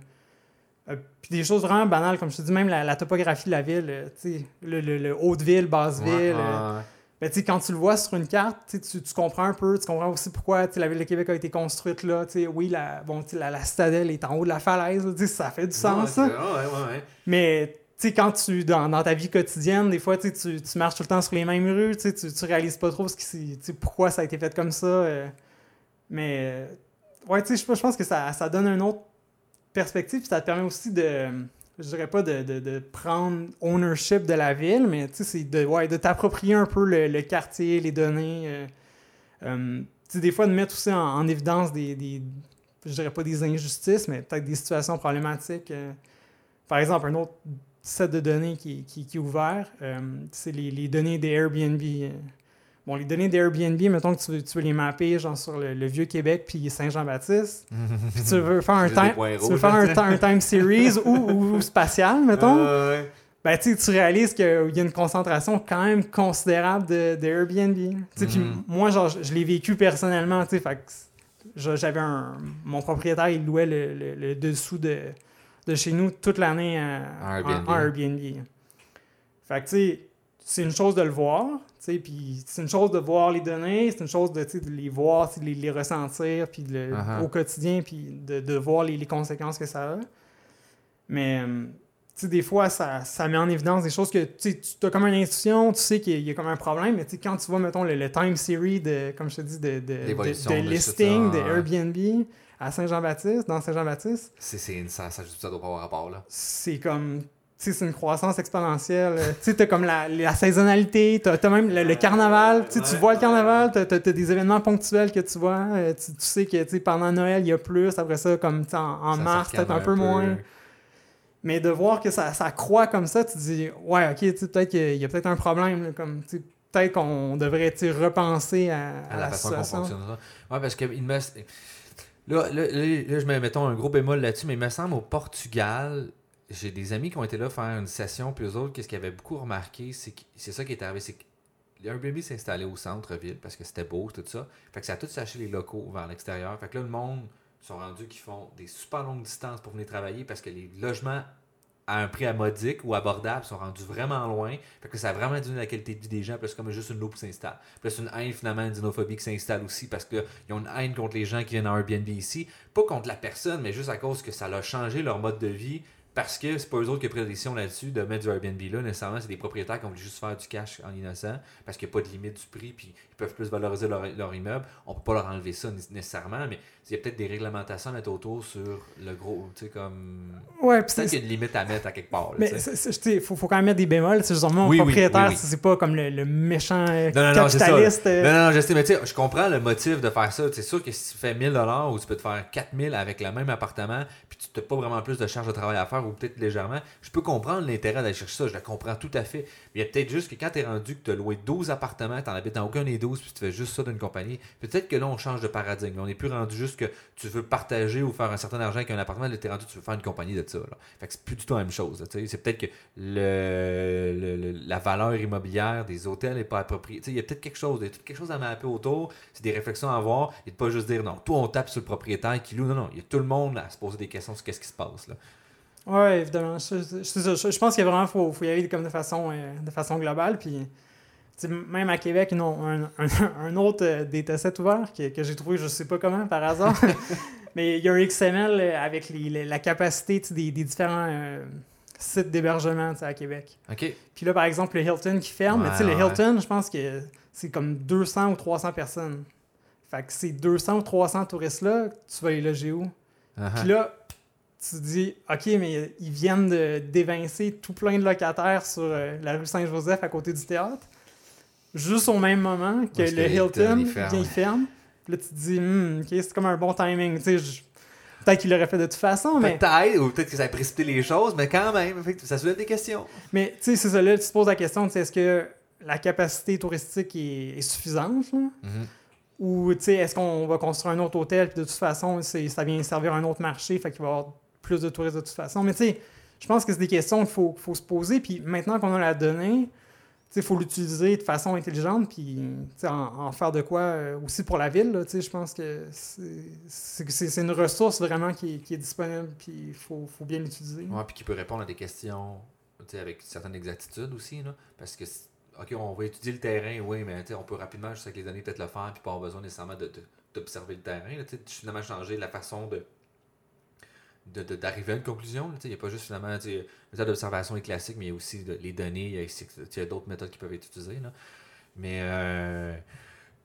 Euh, puis des choses vraiment banales, comme je te dis, même la, la topographie de la ville, euh, sais, le, le, le haute-ville, basse-ville. Ouais, ben, quand tu le vois sur une carte, tu, tu, comprends un peu, tu comprends aussi pourquoi la ville de Québec a été construite là. Oui, la, bon, la, la citadelle est en haut de la falaise, là, ça fait du sens. Ouais, ça. ouais. Mais quand tu, dans, dans ta vie quotidienne, des fois, tu, tu, marches tout le temps sur les mêmes rues, tu, tu, réalises pas trop ce qui, pourquoi ça a été fait comme ça. euh. mais, euh, ouais, tu sais, je, pense que ça, ça donne une autre perspective, ça te permet aussi de, je dirais pas de, de, prendre ownership de la ville, mais tu sais, c'est de, ouais, de t'approprier un peu le, quartier, les données. euh. Tu sais, des fois, de mettre aussi en, en évidence des, des, je dirais pas des injustices, mais peut-être des situations problématiques. par exemple, un autre set de données qui, qui, qui est ouvert, euh, c'est les, les données des Airbnb. euh. Bon, les données des Airbnb, mettons que tu veux, tu veux les mapper genre sur le, le Vieux-Québec puis Saint-Jean-Baptiste, puis tu veux faire un, time, tu veux faire un, time series ou, ou, ou spatial, mettons, ouais. ben, tu réalises qu'il y a une concentration quand même considérable de, de Airbnb. Tu sais, puis Mhm. moi, genre, je, je l'ai vécu personnellement, tu sais, fait que je- j'avais un... Mon propriétaire, il louait le, le- le dessous de, de chez nous toute l'année En Airbnb. en Airbnb. Fait que, tu sais, c'est une chose de le voir, tu sais, puis c'est une chose de voir les données, c'est une chose de, les voir, de les, les ressentir, puis le- Uh-huh. au quotidien, puis de, de voir les, les conséquences que ça a. Mais, euh, tu sais, des fois, ça, ça met en évidence des choses que, tu sais, tu as comme une intuition, tu sais qu'il y, a- il y a comme un problème, mais tu sais, quand tu vois, mettons, le, le time series de, comme je te dis, de, de, listing de. Airbnb à Saint-Jean-Baptiste, dans Saint-Jean-Baptiste, C'est, ça, ça, doit pas avoir rapport, là. c'est comme tu sais, c'est une croissance exponentielle. Euh, tu sais, t'as comme la, la saisonnalité, t'as as même le, le carnaval. Tu vois le carnaval, t'as as, des événements ponctuels que tu vois. Euh, tu, tu sais que pendant Noël, il y a plus. Après ça, comme en, en Ça mars, peut-être un, peu, moins. Mais de voir que ça, ça croît comme ça, tu te dis, ouais, ok, peut-être qu'il y a peut-être un problème. là, comme, peut-être qu'on devrait repenser à, à à la, la façon qu'on situation. fonctionne. ça. Ouais, parce que il me... là, je mets, un gros bémol là-dessus, mais il me semble au Portugal, j'ai des amis qui ont été là faire une session, puis eux autres, qu'est-ce qu'ils avaient beaucoup remarqué, c'est que c'est ça qui est arrivé, c'est que Airbnb s'est installé au centre-ville parce que c'était beau, tout ça. Fait que ça a tout saché les locaux vers l'extérieur. Fait que là, le monde sont rendus qui font des super longues distances pour venir travailler parce que les logements à un prix à modique ou abordable sont rendus vraiment loin. Fait que ça a vraiment diminué la qualité de vie des gens. Puis là, c'est comme juste une loupe s'installe. C'est une haine finalement, une xénophobie qui s'installe aussi parce qu'ils ont une haine contre les gens qui viennent en Airbnb ici. Pas contre la personne, mais juste à cause que ça a changé leur mode de vie. Parce que c'est pas eux autres qui ont là-dessus de mettre du Airbnb là. Nécessairement, c'est des propriétaires qui ont voulu juste faire du cash en innocent parce qu'il n'y a pas de limite du prix puis peuvent plus valoriser leur, leur immeuble. On peut pas leur enlever ça né- nécessairement, mais il y a peut-être des réglementations à mettre autour sur le gros, tu sais, comme. Ouais, Peut-être qu'il y a une limite à mettre à quelque part. là, Mais il faut, faut quand même mettre des bémols. C'est mon Oui, propriétaire, oui, oui. c'est pas comme le, le méchant euh, Non, non, non, capitaliste. euh, Non, non, je sais, mais tu sais, je comprends le motif de faire ça. C'est sûr que si tu fais 1000 ou tu peux te faire 4000 avec le même appartement, puis tu n'as pas vraiment plus de charge de travail à faire, ou peut-être légèrement, je peux comprendre l'intérêt d'aller chercher ça, je le comprends tout à fait. Mais il y a peut-être juste que quand tu es rendu que tu as loué 12 appartements, tu n'en habites dans aucun des 12, puis tu fais juste ça d'une compagnie, peut-être que là, on change de paradigme. On n'est plus rendu juste que tu veux partager ou faire un certain argent avec un appartement, là, tu es rendu tu veux faire une compagnie de ça. Là. Fait que c'est plus du tout la même chose. C'est peut-être que le, la valeur immobilière des hôtels n'est pas appropriée. Il y a peut-être quelque chose, il y a quelque chose à mapper autour, c'est des réflexions à avoir, et de pas juste dire non, toi on tape sur le propriétaire qui loue. Non, non, il y a tout le monde à se poser des questions sur qu'est-ce qui se passe. Là. Oui, évidemment. Je, je, pense qu'il faut, faut, y aller comme de façon, euh, de façon globale. Puis, même à Québec, ils ont un, un, autre euh, dataset ouvert que, que j'ai trouvé, je sais pas comment, par hasard. Mais il y a un XML euh, avec les, la capacité des, des, différents sites d'hébergement à Québec. Puis là, par exemple, le Hilton qui ferme. mais le Hilton, je pense que c'est comme 200 ou 300 personnes. Fait que ces 200 ou 300 touristes-là, tu vas les loger où? Uh-huh. Puis là, tu te dis, OK, mais ils viennent d'évincer tout plein de locataires sur euh, la rue Saint-Joseph à côté du théâtre, juste au même moment que le Hilton vient ferme. Puis là, tu te dis, hmm, OK, c'est comme un bon timing. Peut-être qu'il l'aurait fait de toute façon, mais. Peut-être, ou peut-être que ça a précipité les choses, mais quand même, ça soulève des questions. Mais tu sais, c'est ça, là, tu te poses la question, est-ce que la capacité touristique est, suffisante? Là? Mm-hmm. Ou est-ce qu'on va construire un autre hôtel, puis de toute façon, ça vient servir un autre marché, fait qu'il va y avoir plus de touristes de toute façon. Mais tu sais, je pense que c'est des questions qu'il faut, faut, se poser. Puis maintenant qu'on a la donnée, il faut l'utiliser de façon intelligente, puis en, en, faire de quoi euh, aussi pour la ville. Je pense que c'est une ressource vraiment qui, qui est disponible, puis il faut, faut, bien l'utiliser. Oui, puis qui peut répondre à des questions avec certaines exactitudes aussi. Là, parce que, OK, on va étudier le terrain, oui, mais on peut rapidement, juste avec les données, peut-être le faire, puis pas avoir besoin nécessairement d'observer le terrain. Là, finalement, changer la façon de d'arriver à une conclusion. Il n'y a pas juste finalement, la méthode d'observation est classique, mais il y a aussi les données, il y a, d'autres méthodes qui peuvent être utilisées. Là. Mais euh,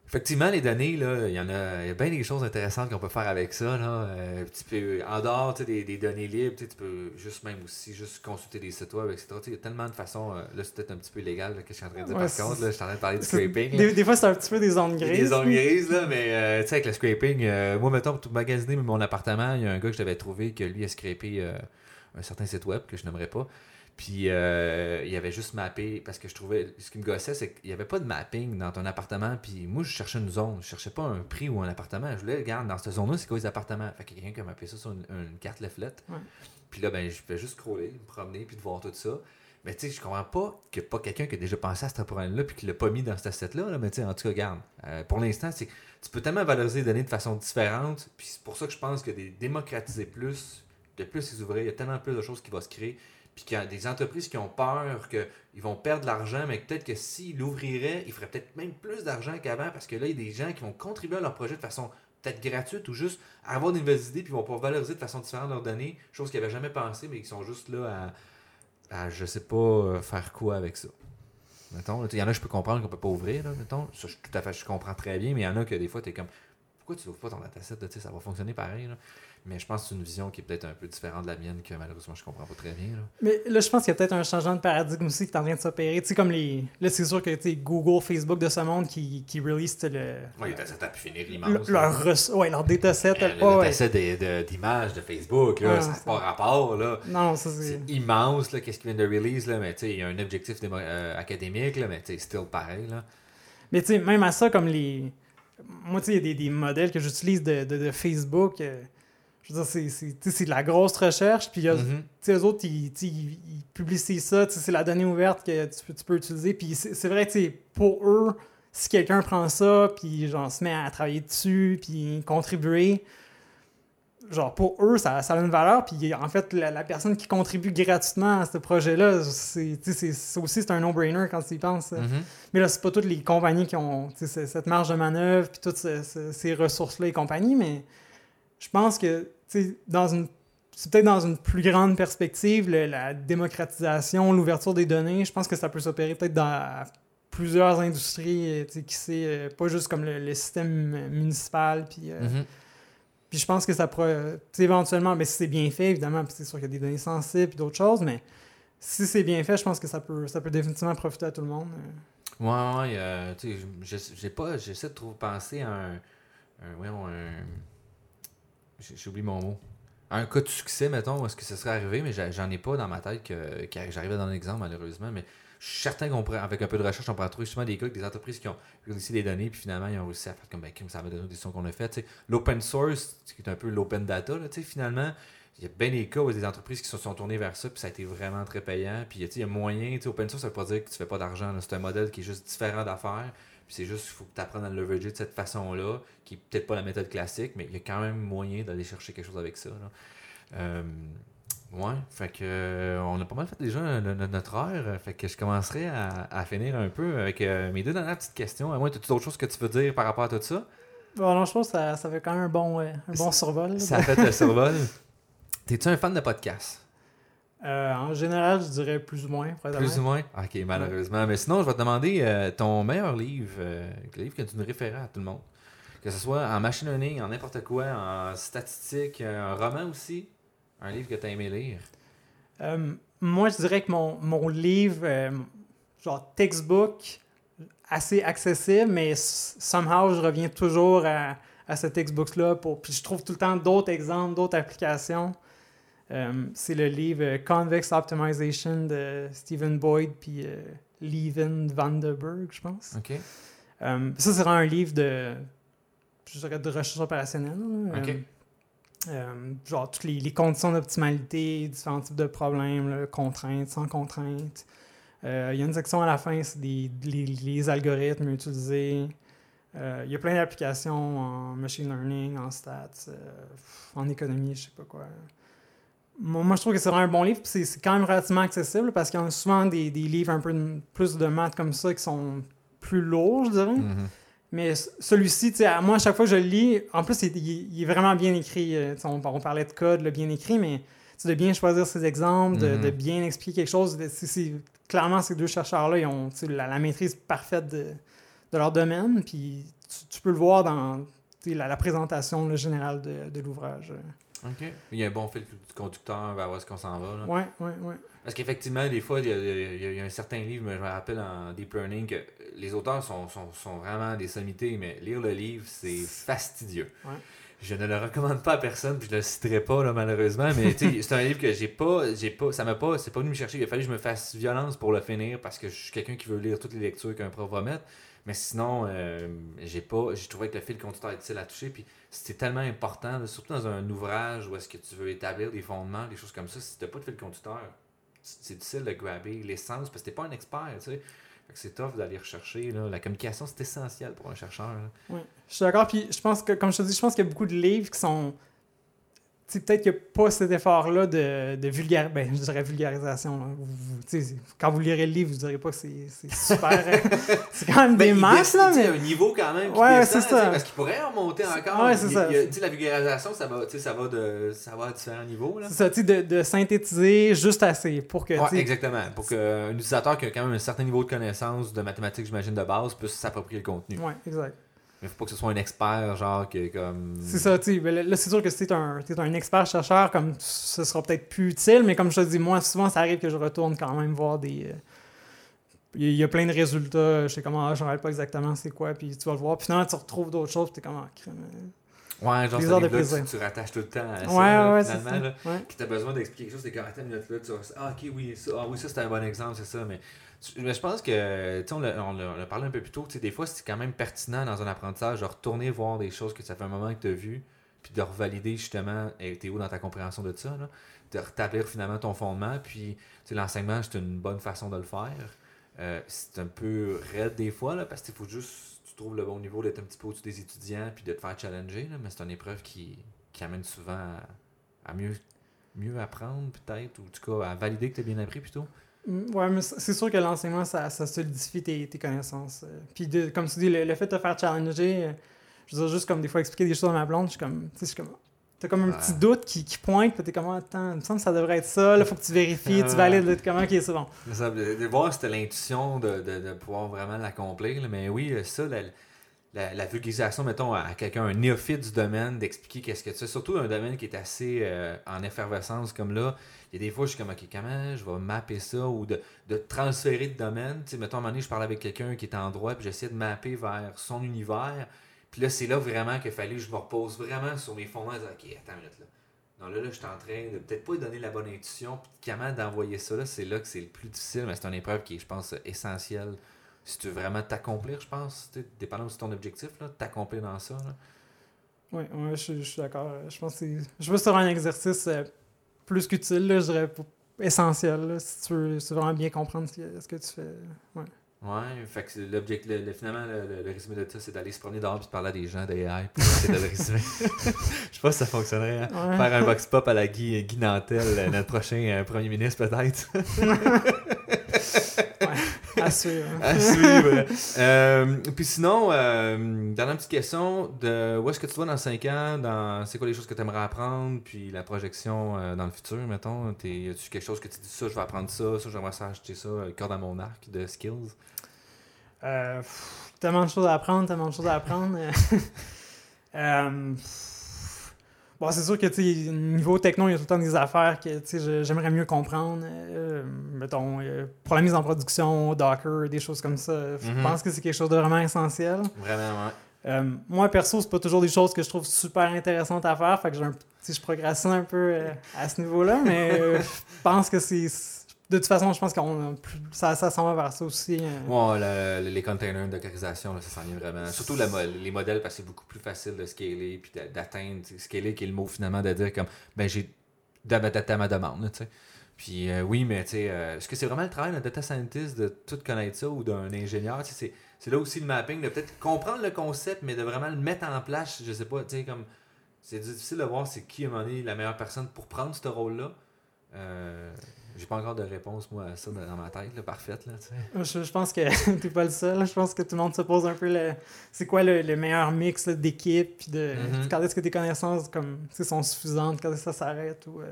Effectivement, les données, là, il y en a, il y a bien des choses intéressantes qu'on peut faire avec ça. Là. Euh, tu peux, en dehors des, des, données libres, tu peux juste même aussi juste consulter des sites web, etc. Il y a tellement de façons. Euh, là, c'est peut-être un petit peu illégal que je suis en train de dire par contre. Là, je suis en train de parler de scraping. Des, fois, c'est un petit peu des zones grises. Des zones grises, là, mais euh, tu sais, avec le scraping, moi, mettons, pour tout magasiner mon appartement, il y a un gars que je devais trouvé que lui a scrapé un certain site web que je n'aimerais pas. Puis euh, il y avait juste mappé, parce que je trouvais, ce qui me gossait, c'est qu'il n'y avait pas de mapping dans ton appartement. Puis moi, je cherchais une zone. Je cherchais pas un prix ou un appartement. Je voulais, regarde, dans cette zone-là, c'est quoi les appartements? Fait qu'il y a quelqu'un qui a mappé ça sur une, carte leaflet. Puis là, ben, je fais juste scroller, me promener, puis de voir tout ça. Mais tu sais, je comprends pas qu'il n'y a pas quelqu'un qui a déjà pensé à ce problème-là puis qui l'a pas mis dans cet asset-là. Mais tu sais, en tout cas, regarde, euh, pour l'instant, c'est tu peux tellement valoriser les données de façon différente. Puis c'est pour ça que je pense que des démocratiser plus, de plus les ouvrir, il y a tellement plus de choses qui vont se créer puis qu'il y a des entreprises qui ont peur qu'ils vont perdre de l'argent, mais peut-être que s'ils l'ouvriraient, ils feraient peut-être même plus d'argent qu'avant parce que là, il y a des gens qui vont contribuer à leur projet de façon peut-être gratuite ou juste avoir des nouvelles idées puis vont pouvoir valoriser de façon différente leurs données, chose qu'ils n'avaient jamais pensé, mais qui sont juste là à, à je sais pas, euh, faire quoi avec ça. Mettons, il y en a, je peux comprendre qu'on peut pas ouvrir, mettons. Ça, je, tout à fait, je comprends très bien, mais il y en a que des fois, tu es comme, pourquoi tu n'ouvres pas ton dataset, ça va fonctionner pareil. Là? Mais je pense que c'est une vision qui est peut-être un peu différente de la mienne que malheureusement je comprends pas très bien. Mais là, je pense qu'il y a peut-être un changement de paradigme aussi qui est en train de s'opérer. Tu sais, comme les. Là, c'est sûr que tu Google, Facebook de ce monde qui, qui release le. Oui, ça pu finir l'image. Leur, re... ouais, leur dataset. Le, le dataset d'images de, Facebook, là, ça n'a pas rapport. Là. Non, ça c'est. immense, qu'est-ce qu'ils viennent de release, là, mais tu sais, il y a un objectif euh, académique, là, mais tu sais, still pareil. Là. Mais tu sais, même à ça, comme les. Moi, tu sais, il y a des, des, modèles que j'utilise de, de, de, Facebook. Euh, je veux dire, c'est de la grosse recherche. Puis, mm eux autres, ils, ils, publicient ça. C'est la donnée ouverte que tu, tu peux utiliser. Puis, c'est vrai, pour eux, si quelqu'un prend ça, puis genre, se met à travailler dessus, puis contribuer, genre, pour eux, ça, ça a une valeur. Puis, en fait, la, personne qui contribue gratuitement à ce projet-là, c'est aussi c'est un no-brainer quand tu y penses. Mm-hmm. Mais là, c'est pas toutes les compagnies qui ont cette marge de manœuvre, puis toutes ces ressources-là et compagnie, mais je pense que dans une c'est peut-être dans une plus grande perspective, la démocratisation, l'ouverture des données, je pense que ça peut s'opérer peut-être dans plusieurs industries, qui c'est euh, pas juste comme le, système municipal. Puis, euh, mm-hmm. puis je pense que ça pourrait, éventuellement, mais si c'est bien fait, évidemment, puis c'est sûr qu'il y a des données sensibles et d'autres choses, mais si c'est bien fait, je pense que ça peut, ça peut définitivement profiter à tout le monde. Euh. Ouais, ouais, tu sais, j'ai pas, j'essaie de trouver, penser à un, un, ouais, un j'ai oublié mon mot. un cas de succès, mettons, est-ce que ce serait arrivé, mais j'en ai pas dans ma tête que, j'arrivais dans l'exemple, malheureusement. Mais je suis certain qu'on pourrait, avec un peu de recherche, on pourrait trouver justement des cas, des entreprises qui ont réussi des données, puis finalement, ils ont réussi à faire comme, ben, ça m'a donné des décisions qu'on a faites. L'open source, qui est un peu l'open data, là, finalement, il y a bien des cas où des entreprises qui se sont tournées vers ça, puis ça a été vraiment très payant. Puis il y a moyen, open source, ça veut pas dire que tu fais pas d'argent. C'est un modèle qui est juste différent d'affaires. Puis c'est juste qu'il faut que tu apprennes à le leverager de cette façon-là, qui est peut-être pas la méthode classique, mais il y a quand même moyen d'aller chercher quelque chose avec ça. là. Euh, ouais, fait que euh, on a pas mal fait déjà no- notre heure. Fait que je commencerai à, à finir un peu avec euh, mes deux dernières petites questions. À moins, as-tu d'autres choses que tu veux dire par rapport à tout ça? Bon, non, je pense que ça, ça fait quand même un bon, euh, un bon survol. Ça a fait le survol. T'es-tu un fan de podcast? Euh, en général, je dirais plus ou moins. Plus ou moins? Ok, malheureusement. Mais sinon, je vais te demander euh, ton meilleur livre, euh, le livre que tu nous référais à tout le monde. Que ce soit en machine learning, en n'importe quoi, en statistique, un roman aussi. Un livre que tu as aimé lire. Euh, moi, je dirais que mon, mon livre, euh, genre textbook, assez accessible, mais somehow, je reviens toujours à, à ce textbook-là. Pour, puis je trouve tout le temps d'autres exemples, d'autres applications. Euh, c'est le livre euh, Convex Optimization de Stephen Boyd puis euh, Levin Vanderberg, je pense. Ok. Ça sera un livre de, je dirais, de recherche opérationnelle. Ok. Euh, genre toutes les, les conditions d'optimalité, différents types de problèmes, là, contraintes, sans contraintes. Euh, Il y a une section à la fin, c'est des, les, les algorithmes utilisés. Euh, Il y a plein d'applications en machine learning, en stats, en économie, je sais pas quoi. Moi, je trouve que c'est vraiment un bon livre. C'est quand même relativement accessible parce qu'il y a souvent des, des livres un peu de- plus de maths comme ça qui sont plus lourds, je dirais. Mhm. Mais c- celui-ci, moi, à chaque fois que je le lis, en plus, il, il- il est vraiment bien écrit. euh, on, on parlait de code, le bien écrit, mais de bien choisir ses exemples, de, Mhm. de bien expliquer quelque chose. c'est- clairement, ces deux chercheurs-là, ils ont la, la maîtrise parfaite de, de leur domaine. Puis tu, tu peux le voir dans la, la présentation générale de, de l'ouvrage. Ok. Il y a un bon fil du conducteur vers où est-ce qu'on s'en va. là. Ouais, ouais, ouais. Parce qu'effectivement, des fois, il y, a, il y a- il y a un certain livre, mais je me rappelle en Deep Learning, que les auteurs sont, sont, sont vraiment des sommités, mais lire le livre, c'est fastidieux. Ouais. Je ne le recommande pas à personne, puis je le citerai pas, là, malheureusement, mais c'est un livre que j'ai pas, j'ai pas, ça m'a pas, c'est pas venu me chercher, il a fallu que je me fasse violence pour le finir, parce que je suis quelqu'un qui veut lire toutes les lectures qu'un prof va mettre, mais sinon, euh, j'ai pas, j'ai trouvé que le fil conducteur est difficile à toucher, puis c'est tellement important, surtout dans un ouvrage où est-ce que tu veux établir des fondements, des choses comme ça, si t'as pas de fil conducteur, c'est difficile de grabber l'essence parce que t'es pas un expert, tu sais. C'est tough d'aller rechercher. Là. La communication, c'est essentiel pour un chercheur. Ouais. Je suis d'accord. Puis je pense que, comme je te dis, je pense qu'il y a beaucoup de livres qui sont. Peut-être qu'il n'y a pas cet effort-là de, de vulgarisation. Ben, je dirais vulgarisation. Vous- vous- quand vous lirez le livre, vous ne direz pas que c'est c'est super. euh, c'est quand même des Ben, il masses, là, mais. un niveau quand même. qui Ouais, descend, ça. Parce qu'il pourrait remonter encore. Ouais, c'est Il- ça. il la vulgarisation, ça va, ça va, de, ça va à différents niveaux. Là. C'est ça, de, de synthétiser juste assez pour que. Ouais, exactement. Pour qu'un utilisateur qui a quand même un certain niveau de connaissance de mathématiques, j'imagine, de base, puisse s'approprier le contenu. Ouais, exact. Mais faut pas que ce soit un expert, genre, qui est comme. C'est ça, tu sais. Là, là, c'est sûr que si tu es un, t'es un expert chercheur, comme ce sera peut-être plus utile, mais comme je te dis, moi, souvent, ça arrive que je retourne quand même voir des. euh, Il y a- plein de résultats, je sais comment, je rappelle pas exactement c'est quoi, puis tu vas le voir, puis finalement, tu retrouves d'autres choses, puis tu es comme, ah, crème, euh. Ouais, genre, heures de plaisir. tu, tu rattaches tout le temps à ça. Ouais, là, ouais, c'est finalement, ça. là. Ouais. Puis t'as besoin d'expliquer quelque chose, c'est comme, attends une minute là, tu vas, ah ok, oui, ça, ah, oui, ça c'est un bon exemple, c'est ça, mais, mais je pense que, tu on l'a parlé un peu plus tôt, tu sais, des fois c'est quand même pertinent dans un apprentissage de retourner voir des choses que ça fait un moment que tu as vues, puis de revalider justement, et t'es où dans ta compréhension de ça, là, de rétablir finalement ton fondement, puis, l'enseignement, c'est une bonne façon de le faire. Euh, c'est un peu raide des fois, là, parce qu'il faut juste, tu trouves le bon niveau d'être un petit peu au-dessus des étudiants, puis de te faire challenger, là, mais c'est une épreuve qui, qui amène souvent à, à mieux, mieux apprendre, peut-être, ou en tout cas à valider que tu as bien appris plutôt. Mm, Ouais, mais c'est sûr que l'enseignement, ça, ça solidifie tes, tes connaissances. euh. Puis, de- comme tu dis, le, le fait de te faire challenger, euh, je veux dire, juste comme des fois expliquer des choses à ma blonde, je suis comme, tu sais, je suis comme, t'as comme un petit doute qui, qui pointe, puis t'es comme, attends, il me semble que ça devrait être ça, là, faut que tu vérifies, tu valides, là, comment, ok, c'est bon. Ça, de, de voir si t'as l'intuition de, de, de pouvoir vraiment l'accomplir. Mais oui, euh, ça, la, la, vulgarisation, mettons, à quelqu'un, un néophyte du domaine, d'expliquer qu'est-ce que sais, surtout un domaine qui est assez euh, en effervescence comme là. Il y a des fois, je suis comme, OK, comment je vais mapper ça ou de, de transférer de domaine? Tu sais, mettons, à un moment donné, je parlais avec quelqu'un qui était en droit, puis j'essayais de mapper vers son univers. Puis là, c'est là vraiment qu'il fallait que je me repose vraiment sur mes fondements OK, attends une minute là. non, là, là, je suis en train de peut-être pas donner la bonne intuition, puis comment d'envoyer ça, là, c'est là que c'est le plus difficile, mais c'est une épreuve qui est, je pense, essentielle si tu veux vraiment t'accomplir, je pense, dépendant de ton objectif, là, t'accomplir dans ça. Là. Oui, ouais, je, je suis d'accord. Je pense que c'est. Je veux sur un exercice euh, plus qu'utile, je dirais essentiel, là, si tu veux, si tu veux vraiment bien comprendre ce que, tu fais. Ouais. Ouais, fait que le, le- finalement, le, résumé de ça, c'est d'aller se promener dehors et de parler à des gens d'AI pour essayer de le résumer. Je sais pas si ça fonctionnerait. hein. Ouais. Faire un vox pop à la Guy, Guy Nantel, euh, notre prochain euh, premier ministre, peut-être. À suivre. à suivre. Euh, puis sinon, euh, dernière petite question, de où est-ce que tu vas dans 5 ans, dans c'est quoi les choses que tu aimerais apprendre, puis la projection euh, dans le futur, mettons, T'es- y a-tu quelque chose que tu dis ça, je vais apprendre ça, ça, j'aimerais ça acheter ça, corde à mon arc de skills? Euh, pff, tellement de choses à apprendre, tellement de choses à apprendre. bon, c'est sûr que, tu niveau techno, il y a tout le temps des affaires que, tu j'aimerais mieux comprendre. Euh, mettons, euh, pour la mise en production, Docker, des choses comme ça. Je Mhm. pense que c'est quelque chose de vraiment essentiel. Vraiment, ouais. Euh, moi, perso, c'est pas toujours des choses que je trouve super intéressantes à faire. Fait que je procrastine un peu à ce niveau-là, mais je pense que c'est. De toute façon, je pense que ça, s'en va vers ça aussi. euh. Ouais, le- le- les containers de dockerisation, ça s'en vient vraiment. Surtout les modèles, parce que c'est beaucoup plus facile de scaler puis d'a- d'atteindre. Scaler, qui est le mot finalement de dire comme, ben j'ai d'adapter à ma demande, là. Puis euh, oui, mais tu sais, euh, est-ce que c'est vraiment le travail d'un data scientist de tout connaître ça ou d'un ingénieur? C'est- c'est là aussi le mapping, de peut-être comprendre le concept, mais de vraiment le mettre en place, je sais pas, tu sais, comme. C'est difficile de voir c'est qui, à un moment donné, la meilleure personne pour prendre ce rôle-là. Euh, j'ai pas encore de réponse, moi, à ça dans ma tête, là, parfaite, là. Je, je pense que t'es pas le seul. Je pense que tout le monde se pose un peu le. C'est quoi le, le meilleur mix d'équipe, puis de. Mhm. Quand est-ce que tes connaissances comme, sont suffisantes, quand est-ce que ça s'arrête ou. euh,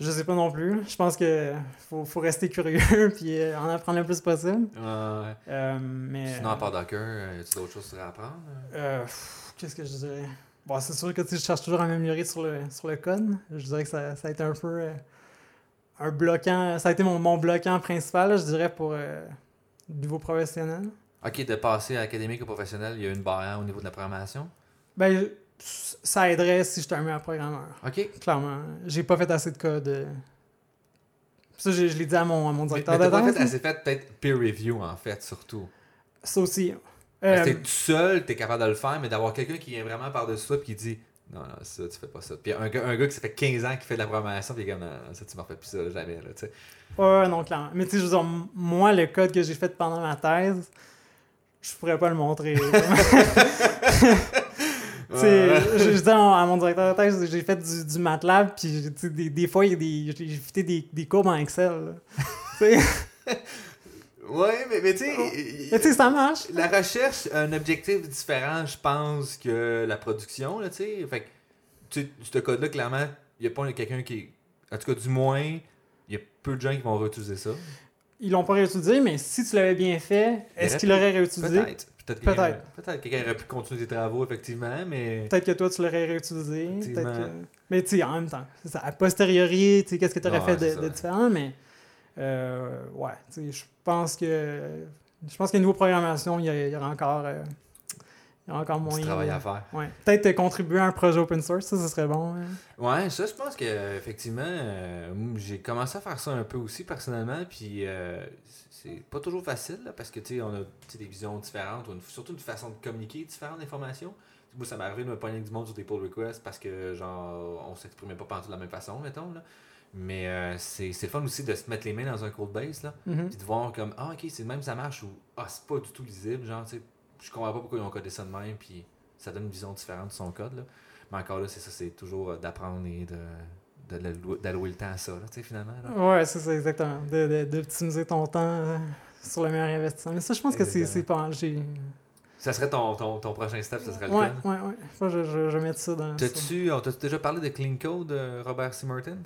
Je sais pas non plus. Je pense que faut, faut rester curieux puis euh, en apprendre le plus possible. Euh, mais. Sinon, à part Docker, euh, y d'autres choses à apprendre? Euh, pff, Qu'est-ce que je dirais? Bon, c'est sûr que tu sais, je cherche toujours à m'améliorer sur le, sur le code. Je dirais que ça, ça a été un peu euh, un bloquant. Ça a été mon, mon bloquant principal, là, je dirais, pour euh, niveau professionnel. Ok, de passer à académique ou professionnel, il y a une barrière au niveau de la programmation? Ben, ça aiderait si j'étais un meilleur programmeur. Ok. Clairement. J'ai pas fait assez de code. Ça, je, je l'ai dit à mon, à mon Mais, mais directeur t'as de pas fait assez fait peut-être peer review en fait, surtout. Ça aussi. Euh, t'es tout seul, t'es capable de le faire, mais d'avoir quelqu'un qui vient vraiment par-dessus toi et qui dit Non, non, ça, tu fais pas ça. Puis un gars, un gars qui ça fait 15 ans qui fait de la programmation, puis il est comme Non, ça, tu m'en fais plus ça, jamais, là, tu sais. Ouais, non, clairement. Mais tu sais, je veux dire, moi, le code que j'ai fait pendant ma thèse, je pourrais pas le montrer. Tu sais, Ouais. je, je dis à mon, directeur de thèse, j'ai fait du, du MATLAB, puis des, des fois, j'ai fait des, des courbes en Excel. là. Ouais, mais, mais tu sais. mais tu sais, ça marche. La recherche a un objectif différent, je pense, que la production, là, tu sais. Fait que, ce code-là, clairement, il n'y a pas quelqu'un qui. En tout cas, du moins, il y a peu de gens qui vont réutiliser ça. Ils l'ont pas réutilisé, mais si tu l'avais bien fait, est-ce qu'il l'aurait réutilisé? Peut-être. Peut-être quelqu'un Peut-être. quelqu'un aurait pu continuer tes travaux, effectivement, mais. Peut-être que toi, tu l'aurais réutilisé. Que- Mais tu sais, en même temps, c'est ça. A posteriori, tu sais, qu'est-ce que tu aurais Ouais, fait de différent, mais euh, ouais, tu sais, je pense que je pense qu'au niveau programmation, il y, a- il y aura encore euh, il y aura encore Du moyen. travail à faire. Ouais. Peut-être euh, contribuer à un projet open source, ça, ce serait bon. hein. Ouais, ça, je pense que effectivement, euh, j'ai commencé à faire ça un peu aussi personnellement, puis euh, c'est pas toujours facile là, parce que tu sais, on a des visions différentes, ou une- surtout une façon de communiquer différentes d'informations. Moi, ça m'est arrivé de me pogner avec du monde sur des pull requests parce que genre on s'exprimait pas partout de la même façon, mettons là. Mais euh, c'est le fun aussi de se mettre les mains dans un code base là, Mhm. puis de voir comme ah ok c'est même ça marche ou ah c'est pas du tout lisible, genre tu sais, je comprends pas pourquoi ils ont codé ça de même, puis ça donne une vision différente de son code là. Mais encore là, c'est ça, c'est toujours euh, d'apprendre et de, d'allouer le temps à ça, là, tu sais, finalement. là. Ouais, c'est ça, exactement. De- de- D'optimiser ton temps euh, sur le meilleur investissement. Mais ça, je pense que c'est pas mal. Ça serait ton, ton, ton prochain step, ça serait le Ouais, code. ouais, ouais. Je, je, je mette ça dans. T'as-tu, on t'a déjà parlé de Clean Code de Robert C. Martin?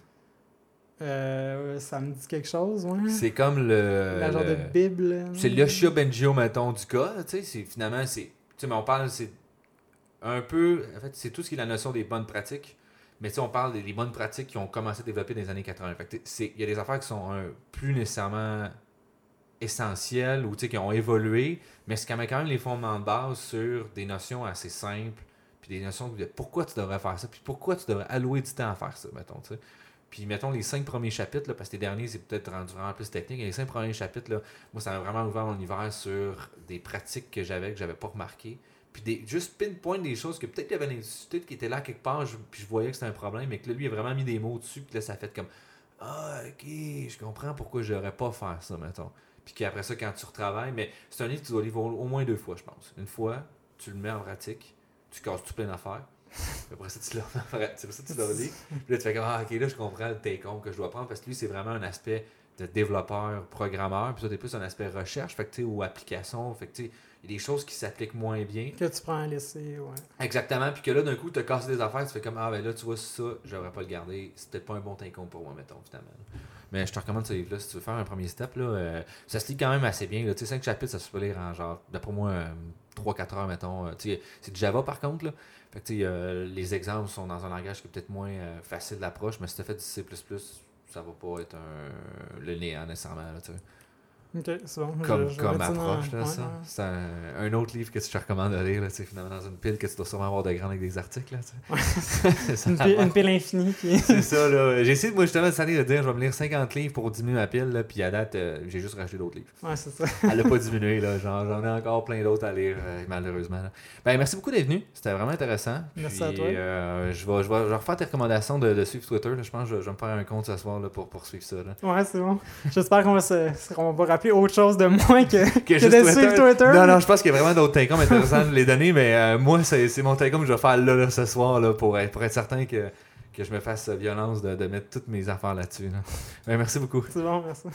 Euh, ça me dit quelque chose, ouais. C'est comme le. La genre le- de Bible. C'est l'Yoshia Bengio, mettons, du cas. Tu sais, c'est finalement, c'est. Tu sais, mais on parle, c'est un peu. En fait, c'est tout ce qui est la notion des bonnes pratiques. Mais tu sais, on parle des, des bonnes pratiques qui ont commencé à développer dans les années 80. Fait que tu sais, il y a des affaires qui sont euh, plus nécessairement essentielles ou tu sais, qui ont évolué, mais c'est quand même, quand même les fondements de base sur des notions assez simples puis des notions de pourquoi tu devrais faire ça, puis pourquoi tu devrais allouer du temps à faire ça, mettons, tu sais. Puis mettons les cinq premiers chapitres, là, parce que les derniers, c'est peut-être rendu vraiment plus technique. Les cinq premiers chapitres, là, moi, ça m'a vraiment ouvert mon univers sur des pratiques que j'avais, que j'avais pas remarquées. Puis des, juste pinpoint des choses que peut-être qu'il y avait institut qui était là quelque part, puis je voyais que c'était un problème, mais que lui, il a vraiment mis des mots dessus, puis là, ça fait comme Ah, ok, je comprends pourquoi je devrais pas faire ça, mettons. Puis qu'après ça, quand tu retravailles, mais c'est un livre que tu dois lire au, au moins deux fois, je pense. Une fois, tu le mets en pratique, tu casses tout plein d'affaires. Après ça, tu le remets en pratique. C'est pour ça que tu le relis. Puis là, tu fais comme, ah, ok, là, je comprends le take home que je dois prendre parce que lui, c'est vraiment un aspect de développeur, programmeur. Puis toi, t'es plus un aspect recherche, fait que, tu ou application. Fait que, tu il y a des choses qui s'appliquent moins bien. Que tu prends à laisser, ouais. Exactement. Puis que là, d'un coup, tu as cassé des affaires, tu fais comme, ah, ben là, tu vois, ça, j'aurais pas le garder. C'est peut-être pas un bon take home pour moi, mettons, finalement. Mais je te recommande ce livre-là si tu veux faire un premier step. Là, euh, ça se lit quand même assez bien. Tu sais, 5 chapitres, ça se peut lire en genre, d'après moi, 3-4 heures, mettons. Euh, c'est du Java par contre. Là. Fait que, euh, les exemples sont dans un langage qui est peut-être moins euh, facile d'approche, mais si tu fait du C, ça va pas être un, le néant nécessairement. Tu sais. Ok, c'est bon. comme, je- je vais comme mettre ça dans- approche. Là, ouais, ça. ouais. C'est un, un autre livre que je te recommande de lire. Là, finalement, dans une pile que tu dois sûrement avoir de grande avec des articles. Là, Une, pile, une pile infinie qui C'est ça, là. J'ai essayé, moi, justement, cette année, de dire je vais me lire 50 livres pour diminuer ma pile, là, puis à date, euh, j'ai juste racheté d'autres livres. Ouais, c'est ça. Elle n'a pas diminué, là. J'en, j'en ai encore plein d'autres à lire, euh, malheureusement. là. Ben, merci beaucoup d'être venu. C'était vraiment intéressant. Merci à toi. euh, je, vais, je, vais, je vais refaire tes recommandations de, de suivre Twitter. là. Je pense que je, je vais me faire un compte ce soir là, pour poursuivre ça. Là. Ouais, c'est bon. J'espère qu'on va, se, qu'on va rappeler autre chose de moi que, Que que de suivre Twitter. Non, non, je pense qu'il y a vraiment d'autres take intéressants de les donner, mais euh, moi, c'est, c'est mon take que je vais faire là, là, ce soir là, pour, être, pour être certain que, que je me fasse violence de, de mettre toutes mes affaires là-dessus. là. Ben, merci beaucoup. C'est bon, merci.